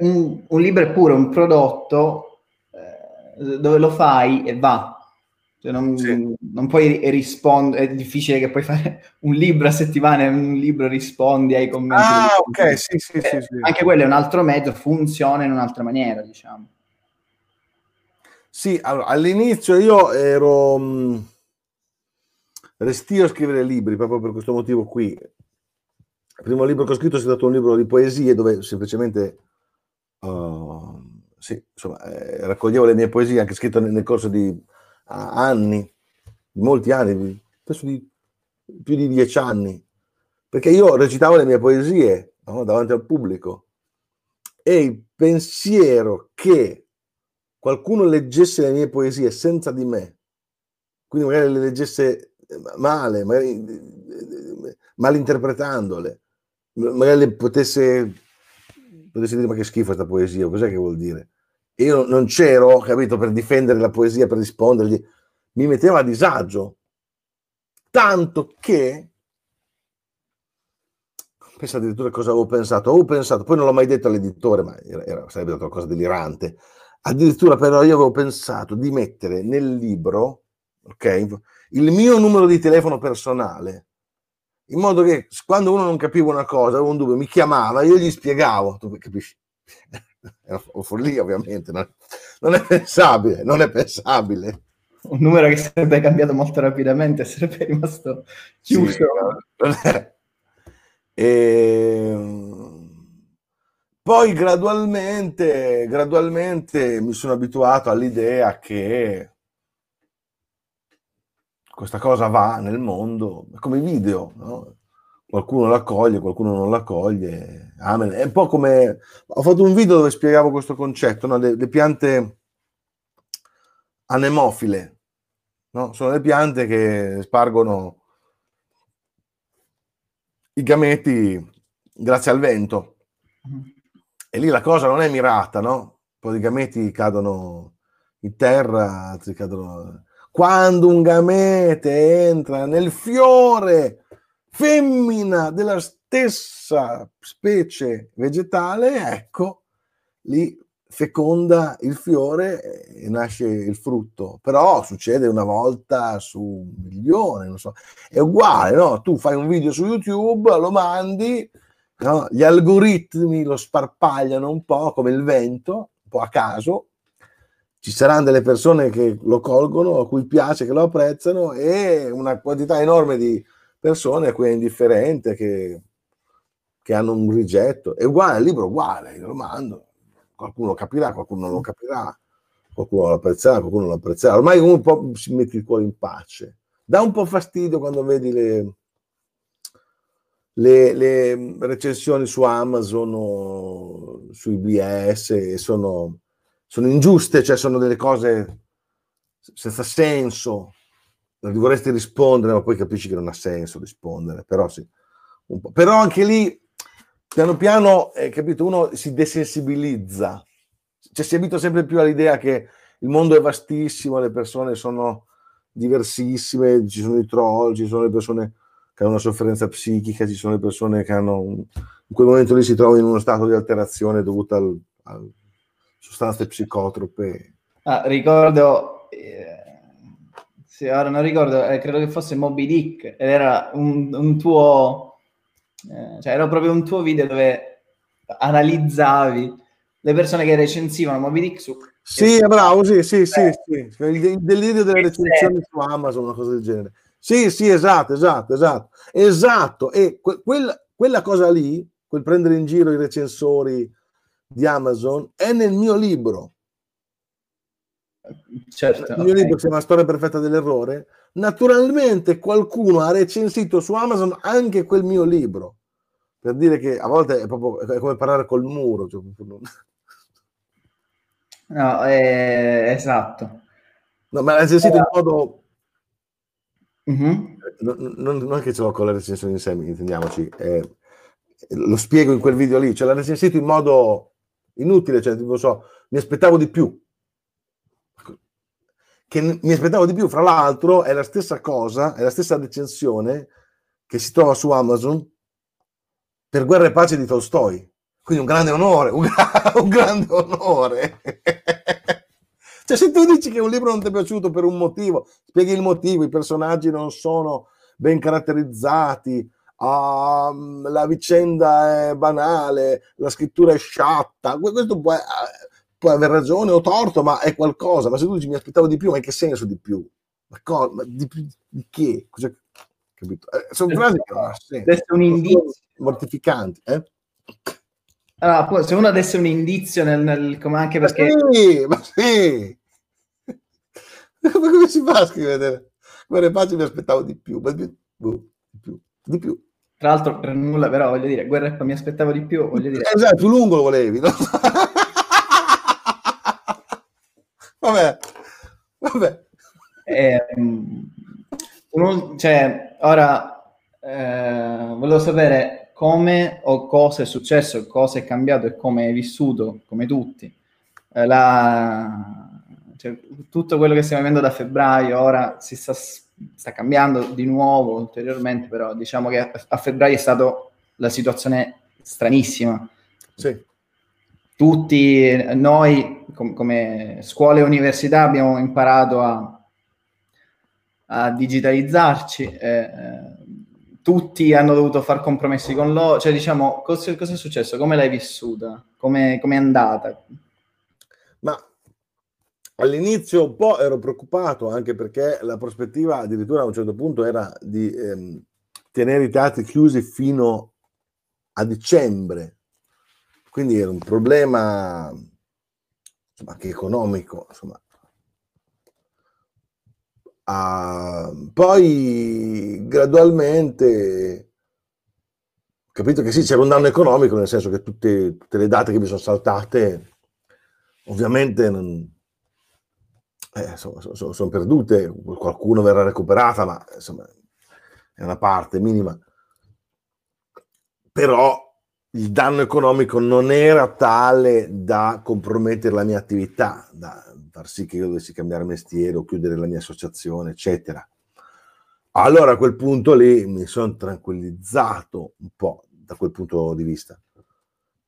un, un, libro è pure un prodotto eh, dove lo fai e va. Cioè non, sì. non, puoi rispondere, è difficile che puoi fare un libro a settimana e un libro rispondi ai commenti. Ah, ok, sì, sì, sì, sì, Anche quello è un altro mezzo, funziona in un'altra maniera, diciamo. Sì, allora, all'inizio io ero mh, restio a scrivere libri proprio per questo motivo qui. Il primo libro che ho scritto è stato un libro di poesie dove semplicemente uh, sì, insomma, eh, raccoglievo le mie poesie anche scritte nel, nel corso di uh, anni, di molti anni, penso di più di dieci anni, perché io recitavo le mie poesie no, davanti al pubblico. E il pensiero che qualcuno leggesse le mie poesie senza di me, quindi magari le leggesse male, magari eh, malinterpretandole, magari le potesse potessi dire ma che schifo questa poesia, cos'è che vuol dire? Io non c'ero, capito, per difendere la poesia, per rispondergli, mi metteva a disagio, tanto che, pensa addirittura cosa avevo pensato, avevo pensato, poi non l'ho mai detto all'editore, ma era, sarebbe stata una cosa delirante, addirittura però io avevo pensato di mettere nel libro, ok, il mio numero di telefono personale, in modo che quando uno non capiva una cosa, aveva un dubbio, mi chiamava, io gli spiegavo, tu capisci? È una follia ovviamente, non, non è pensabile, non è pensabile. Un numero che sarebbe cambiato molto rapidamente, sarebbe rimasto chiuso. Sì, e... Ehm, poi gradualmente, gradualmente mi sono abituato all'idea che questa cosa va nel mondo, è come i video, no? qualcuno l'accoglie, qualcuno non l'accoglie, amen. È un po' come... Ho fatto un video dove spiegavo questo concetto, no? le, le, piante anemofile, no? sono le piante che spargono i gameti grazie al vento. E lì la cosa non è mirata, no? Un po' di gameti cadono in terra, altri cadono quando un gamete entra nel fiore femmina della stessa specie vegetale, ecco, lì feconda il fiore e nasce il frutto. Però succede una volta su un milione, non so. È uguale, no? Tu fai un video su YouTube, lo mandi, no? gli algoritmi lo sparpagliano un po' come il vento, un po' a caso, ci saranno delle persone che lo colgono, a cui piace, che lo apprezzano e una quantità enorme di persone a cui è indifferente, che, che hanno un rigetto. È uguale, il libro uguale, io lo mando, qualcuno lo capirà, qualcuno non lo capirà, qualcuno lo apprezzerà, qualcuno non lo apprezzerà. Ormai un po' si mette il cuore in pace. Dà un po' fastidio quando vedi le, le, le recensioni su Amazon o su IBS sono sono ingiuste, cioè sono delle cose senza senso. Vorresti rispondere, ma poi capisci che non ha senso rispondere, però sì. Però anche lì, piano piano, eh, capito, uno si desensibilizza. Cioè, si abitua sempre più all'idea che il mondo è vastissimo, le persone sono diversissime, ci sono i troll, ci sono le persone che hanno una sofferenza psichica, ci sono le persone che hanno un, in quel momento lì si trovano in uno stato di alterazione dovuta al, al sostanze psicotrope. Ah, ricordo, eh, sì, ora non ricordo, eh, credo che fosse Moby Dick, ed era un, un tuo, eh, cioè era proprio un tuo video dove analizzavi le persone che recensivano Moby Dick su... Sì, è bravo, sì, sì, sì, sì. Il, il delirio delle recensioni su Amazon, una cosa del genere. Sì, sì, esatto, esatto, esatto. Esatto, e que- quella, quella cosa lì, quel prendere in giro i recensori, di Amazon è nel mio libro. Certo, il mio okay. libro si chiama Storia perfetta dell'errore. Naturalmente qualcuno ha recensito su Amazon anche quel mio libro. Per dire che a volte è proprio è come parlare col muro. Cioè, no, è... esatto. No, ma l'ha recensito in modo... Non, non, non, è che ce l'ho con la recensione in sé, intendiamoci. Eh, lo spiego in quel video lì. Cioè l'ha recensito in modo inutile, cioè, tipo, so, mi aspettavo di più che mi aspettavo di più. Fra l'altro, è la stessa cosa, è la stessa recensione che si trova su Amazon per Guerra e Pace di Tolstoi. Quindi un grande onore, un, un grande onore. cioè, se tu dici che un libro non ti è piaciuto per un motivo, spieghi il motivo, i personaggi non sono ben caratterizzati, um, la vicenda è banale, la scrittura è sciatta, questo può, puoi aver ragione o torto, ma è qualcosa. Ma se tu dici mi aspettavo di più, ma in che senso di più? Ma, co- ma di, di, che? Cosa, capito? Eh, sono frasi che non senso. un indizio. Mortificanti. Eh? Allora, se uno desse un indizio nel, nel come anche perché... Ma sì, ma sì! ma come si fa a scrivere? Guarda, pace mi aspettavo di più, ma di, boh, di più, di più. Tra l'altro, per nulla, però, voglio dire, Guerra mi aspettavo di più, voglio dire... Esatto, più lungo lo volevi, no? Vabbè, vabbè. Eh, uno, cioè, ora eh, volevo sapere come o cosa è successo, cosa è cambiato e come hai vissuto, come tutti. Eh, la, cioè, tutto quello che stiamo vivendo da febbraio ora si sta, sta cambiando di nuovo ulteriormente, però diciamo che a, febbraio è stata la situazione stranissima. Sì tutti noi com- come scuole e università abbiamo imparato a, a digitalizzarci, eh, eh, tutti hanno dovuto fare compromessi con loro, cioè diciamo cosa, cosa è successo, come l'hai vissuta, come è andata? Ma all'inizio un po' ero preoccupato anche perché la prospettiva addirittura a un certo punto era di ehm, tenere i teatri chiusi fino a dicembre quindi era un problema insomma, anche economico. Insomma. Uh, poi gradualmente ho capito che sì, c'era un danno economico, nel senso che tutte, tutte le date che mi sono saltate ovviamente non, eh, sono, sono, sono, perdute, qualcuno verrà recuperata, ma insomma è una parte minima. Però il danno economico non era tale da compromettere la mia attività, da far sì che io dovessi cambiare mestiere o chiudere la mia associazione, eccetera. Allora a quel punto lì mi sono tranquillizzato un po' da quel punto di vista.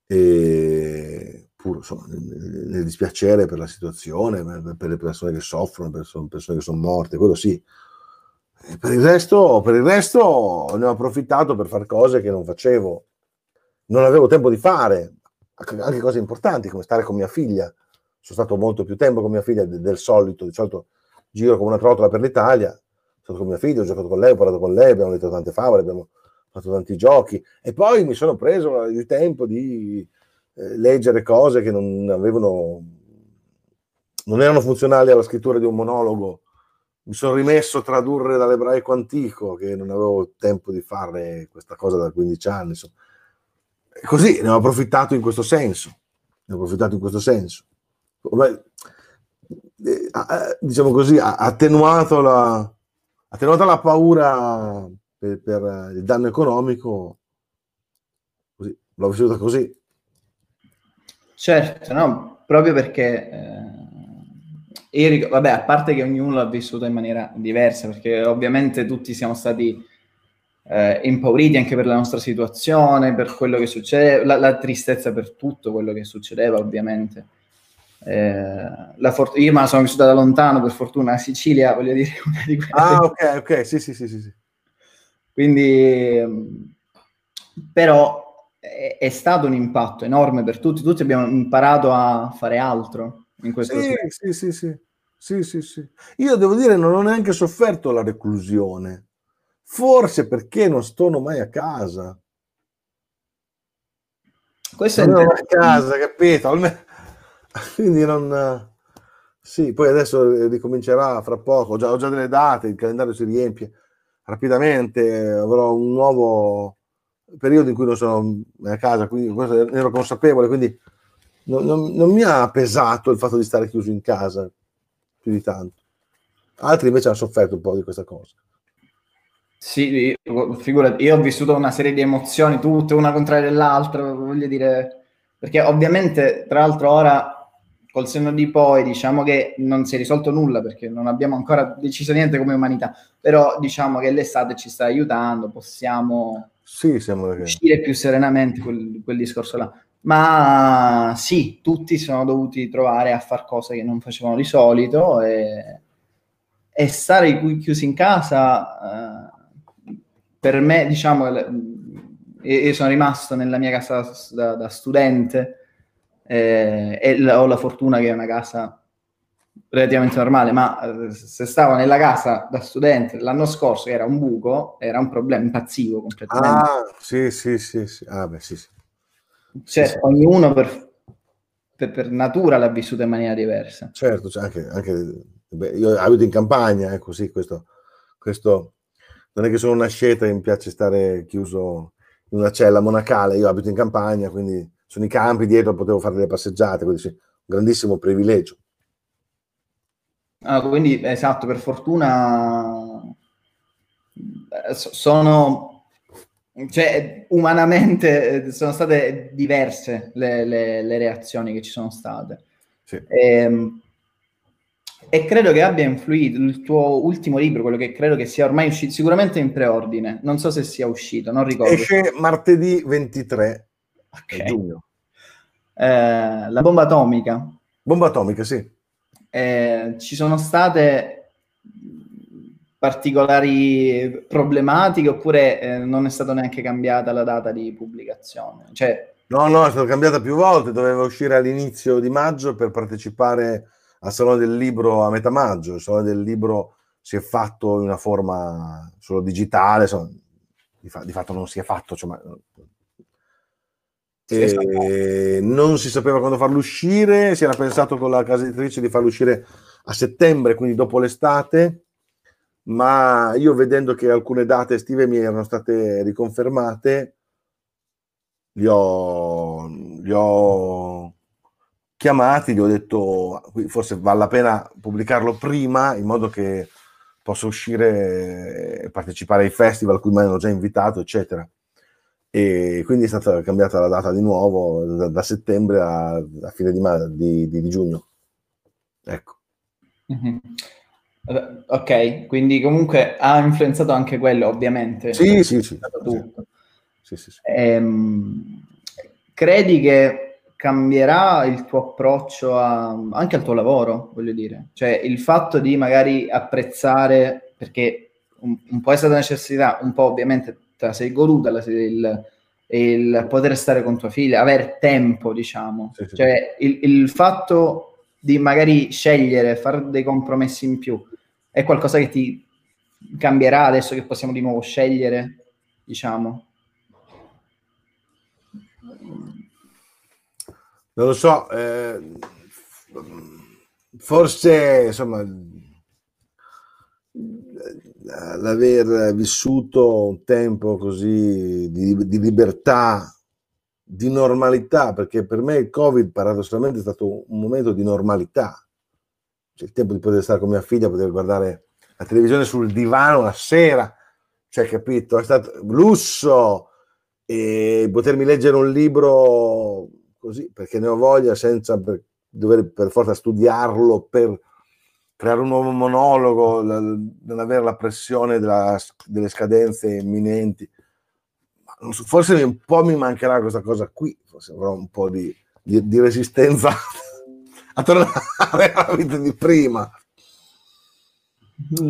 E pur insomma, nel, dispiacere per la situazione, per, le persone che soffrono, per le persone che sono morte, quello sì. Per il resto, per il resto ne ho approfittato per fare cose che non facevo non avevo tempo di fare, anche cose importanti come stare con mia figlia. Sono stato molto più tempo con mia figlia del solito, di solito giro come una trottola per l'Italia, sono stato con mia figlia, ho giocato con lei, ho parlato con lei, abbiamo letto tante favole, abbiamo fatto tanti giochi e poi mi sono preso il tempo di eh, leggere cose che non avevano non erano funzionali alla scrittura di un monologo. Mi sono rimesso a tradurre dall'ebraico antico, che non avevo tempo di fare questa cosa da 15 anni. Insomma così ne ho approfittato in questo senso. Ne ho approfittato in questo senso. Beh, eh, diciamo così, attenuato la, attenuata la paura per, per, il danno economico. Così, l'ho vissuta così. Certo, no, proprio perché eh, io, vabbè, a parte che ognuno l'ha vissuto in maniera diversa, perché ovviamente tutti siamo stati eh, impauriti anche per la nostra situazione, per quello che succede, la, la tristezza per tutto quello che succedeva ovviamente. Eh, for- io me la sono vissuta da lontano, per fortuna, a Sicilia, voglio dire, una di quelle... Ah, ok, ok, sì, sì, sì. sì. Quindi, però, è, è, stato un impatto enorme per tutti, tutti abbiamo imparato a fare altro in questo sì, sì, sì, sì, sì, sì, sì. Io devo dire, non ho neanche sofferto la reclusione Forse perché non sono mai a casa. Questo non è una casa, capito? Almeno... Quindi non... Sì, poi adesso ricomincerà fra poco, ho già, ho già delle date, il calendario si riempie rapidamente, avrò un nuovo periodo in cui non sono a casa, quindi ne ero consapevole, quindi non, non, non, mi ha pesato il fatto di stare chiuso in casa più di tanto. Altri invece hanno sofferto un po' di questa cosa. Sì, figurati, io ho vissuto una serie di emozioni, tutte una contraria dell'altra, voglio dire, perché ovviamente, tra l'altro, ora col senno di poi diciamo che non si è risolto nulla perché non abbiamo ancora deciso niente come umanità, però diciamo che l'estate ci sta aiutando, possiamo sì, uscire più serenamente quel, quel discorso là. Ma sì, tutti sono dovuti trovare a fare cose che non facevano di solito e, e stare chiusi in casa, eh, per me, diciamo, io sono rimasto nella mia casa da, da studente eh, e ho la fortuna che è una casa relativamente normale, ma eh, se stavo nella casa da studente l'anno scorso era un buco, era un problema, impazzivo completamente. Ah, sì, sì, sì, sì. Ah, beh, sì, sì. Cioè, sì, ognuno per, per, per, natura l'ha vissuta in maniera diversa. Certo, cioè anche, anche beh, io abito in campagna, è così, questo, questo non è che sono una sceta e mi piace stare chiuso in una cella monacale, io abito in campagna, quindi sono i campi dietro, potevo fare delle passeggiate, quindi sì, un grandissimo privilegio. Ah, quindi esatto, per fortuna eh, sono, cioè, umanamente eh, sono state diverse le, le, le reazioni che ci sono state. Sì. E, ehm, e, credo che abbia influito il tuo ultimo libro, quello che credo che sia ormai uscito, sicuramente in preordine, non so se sia uscito, non ricordo. Esce martedì 23 okay. giugno. Eh, la bomba atomica. Bomba atomica, sì. Eh, ci sono state particolari problematiche oppure eh, non è stata neanche cambiata la data di pubblicazione? Cioè, no, no, è stata cambiata più volte, doveva uscire all'inizio di maggio per partecipare al Salone del Libro a metà maggio, il Salone del Libro si è fatto in una forma solo digitale, insomma, di, fa- di fatto non si è fatto, cioè, e non si sapeva quando farlo uscire, si era pensato con la casa editrice di farlo uscire a settembre, quindi dopo l'estate, ma io vedendo che alcune date estive mi erano state riconfermate, li ho, li ho chiamati, gli ho detto forse vale la pena pubblicarlo prima in modo che possa uscire e partecipare ai festival a cui mi hanno già invitato, eccetera e quindi è stata cambiata la data di nuovo da, da settembre a, a, fine di, di, di, di giugno. Ecco. Mm-hmm. Ok, quindi comunque ha influenzato anche quello, ovviamente. Sì, sì, sì. sì, sì, sì. Ehm, credi che cambierà il tuo approccio a, anche al tuo lavoro, voglio dire? Cioè il fatto di magari apprezzare, perché un, un po' è stata necessità, un po' ovviamente la sei goduta la, il, il, poter stare con tua figlia, avere tempo, diciamo. Sì, sì. Cioè, il, il, fatto di magari scegliere, fare dei compromessi in più, è qualcosa che ti cambierà adesso che possiamo di nuovo scegliere, diciamo. Non lo so, eh, forse insomma l'aver vissuto un tempo così di, di, libertà, di normalità, perché per me il Covid paradossalmente è stato un momento di normalità. Cioè, il tempo di poter stare con mia figlia, poter guardare la televisione sul divano la sera, cioè, capito? È stato lusso e potermi leggere un libro così perché ne ho voglia senza per, dover per forza studiarlo per creare un nuovo monologo, non avere la pressione della, delle scadenze imminenti. Forse un po' mi mancherà questa cosa qui, forse avrò un po' di, di, di resistenza a tornare alla vita di prima.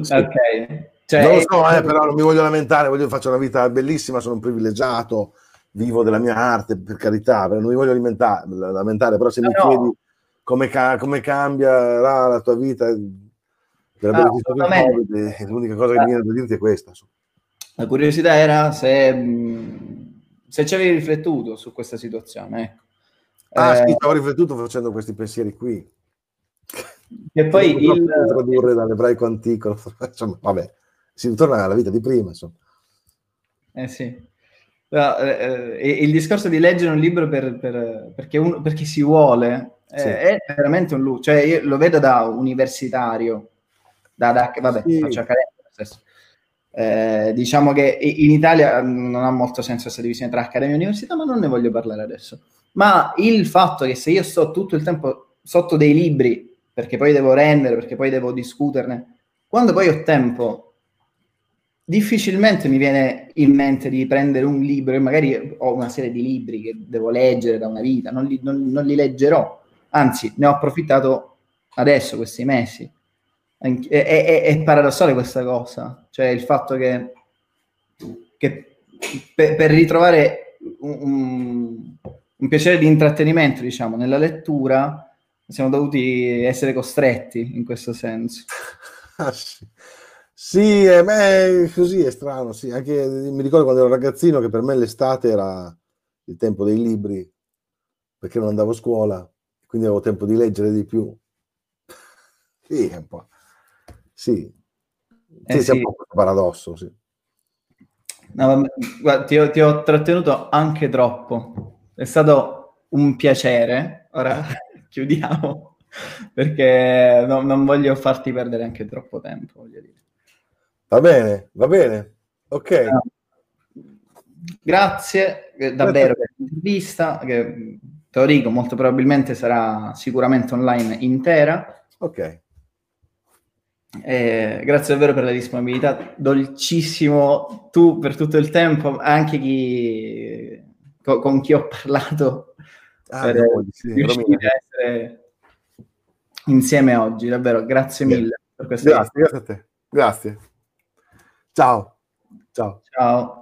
Sì. Ok. Cioè, non lo so, eh, però non mi voglio lamentare, voglio faccio una vita bellissima, sono un privilegiato, vivo della mia arte, per carità, non mi voglio lamentare, però se no, mi chiedi come, ca- come cambierà la tua vita ah, l'unica cosa che mi viene da dirti è questa. La curiosità era se, se ci avevi riflettuto su questa situazione, ecco. Ah, eh, sì, ho riflettuto facendo questi pensieri qui. E poi il... tradurre dall'ebraico antico, insomma, vabbè, si ritorna alla vita di prima, insomma. Eh sì. Uh, eh, il discorso di leggere un libro per, per, perché, uno, perché, si vuole eh, sì. è veramente un lusso. Cioè, io lo vedo da universitario, da, da vabbè, sì. faccio accademico stesso. Eh, diciamo che in Italia non ha molto senso questa divisione tra accademia e università, ma non ne voglio parlare adesso. Ma il fatto che se io sto tutto il tempo sotto dei libri, perché poi devo rendere, perché poi devo discuterne, quando poi ho tempo difficilmente mi viene in mente di prendere un libro e magari ho una serie di libri che devo leggere da una vita, non li, non, non li leggerò, anzi ne ho approfittato adesso, questi mesi. È, è, è, paradossale questa cosa, cioè il fatto che, che per, per, ritrovare un, un, piacere di intrattenimento, diciamo, nella lettura, siamo dovuti essere costretti in questo senso. Ah, sì. Eh, beh, così è strano, sì. Anche, mi ricordo quando ero ragazzino che per me l'estate era il tempo dei libri, perché non andavo a scuola, quindi avevo tempo di leggere di più. Sì, è un po'. Sì, eh, sì, sì. è un paradosso, sì. No, guarda, ti, ho, ti ho trattenuto anche troppo. È stato un piacere. Ora chiudiamo perché no, non voglio farti perdere anche troppo tempo, voglio dire. Va bene, va bene. Ok. Grazie eh, davvero per l'intervista, che te lo dico, molto probabilmente sarà sicuramente online intera. Ok. Eh, grazie davvero per la disponibilità, dolcissimo tu per tutto il tempo, anche chi, con, con chi ho parlato ah, per no, sì, riuscire a essere insieme oggi, davvero grazie mille per questa grazie, grazie a te, grazie. Ciao. Ciao. Ciao.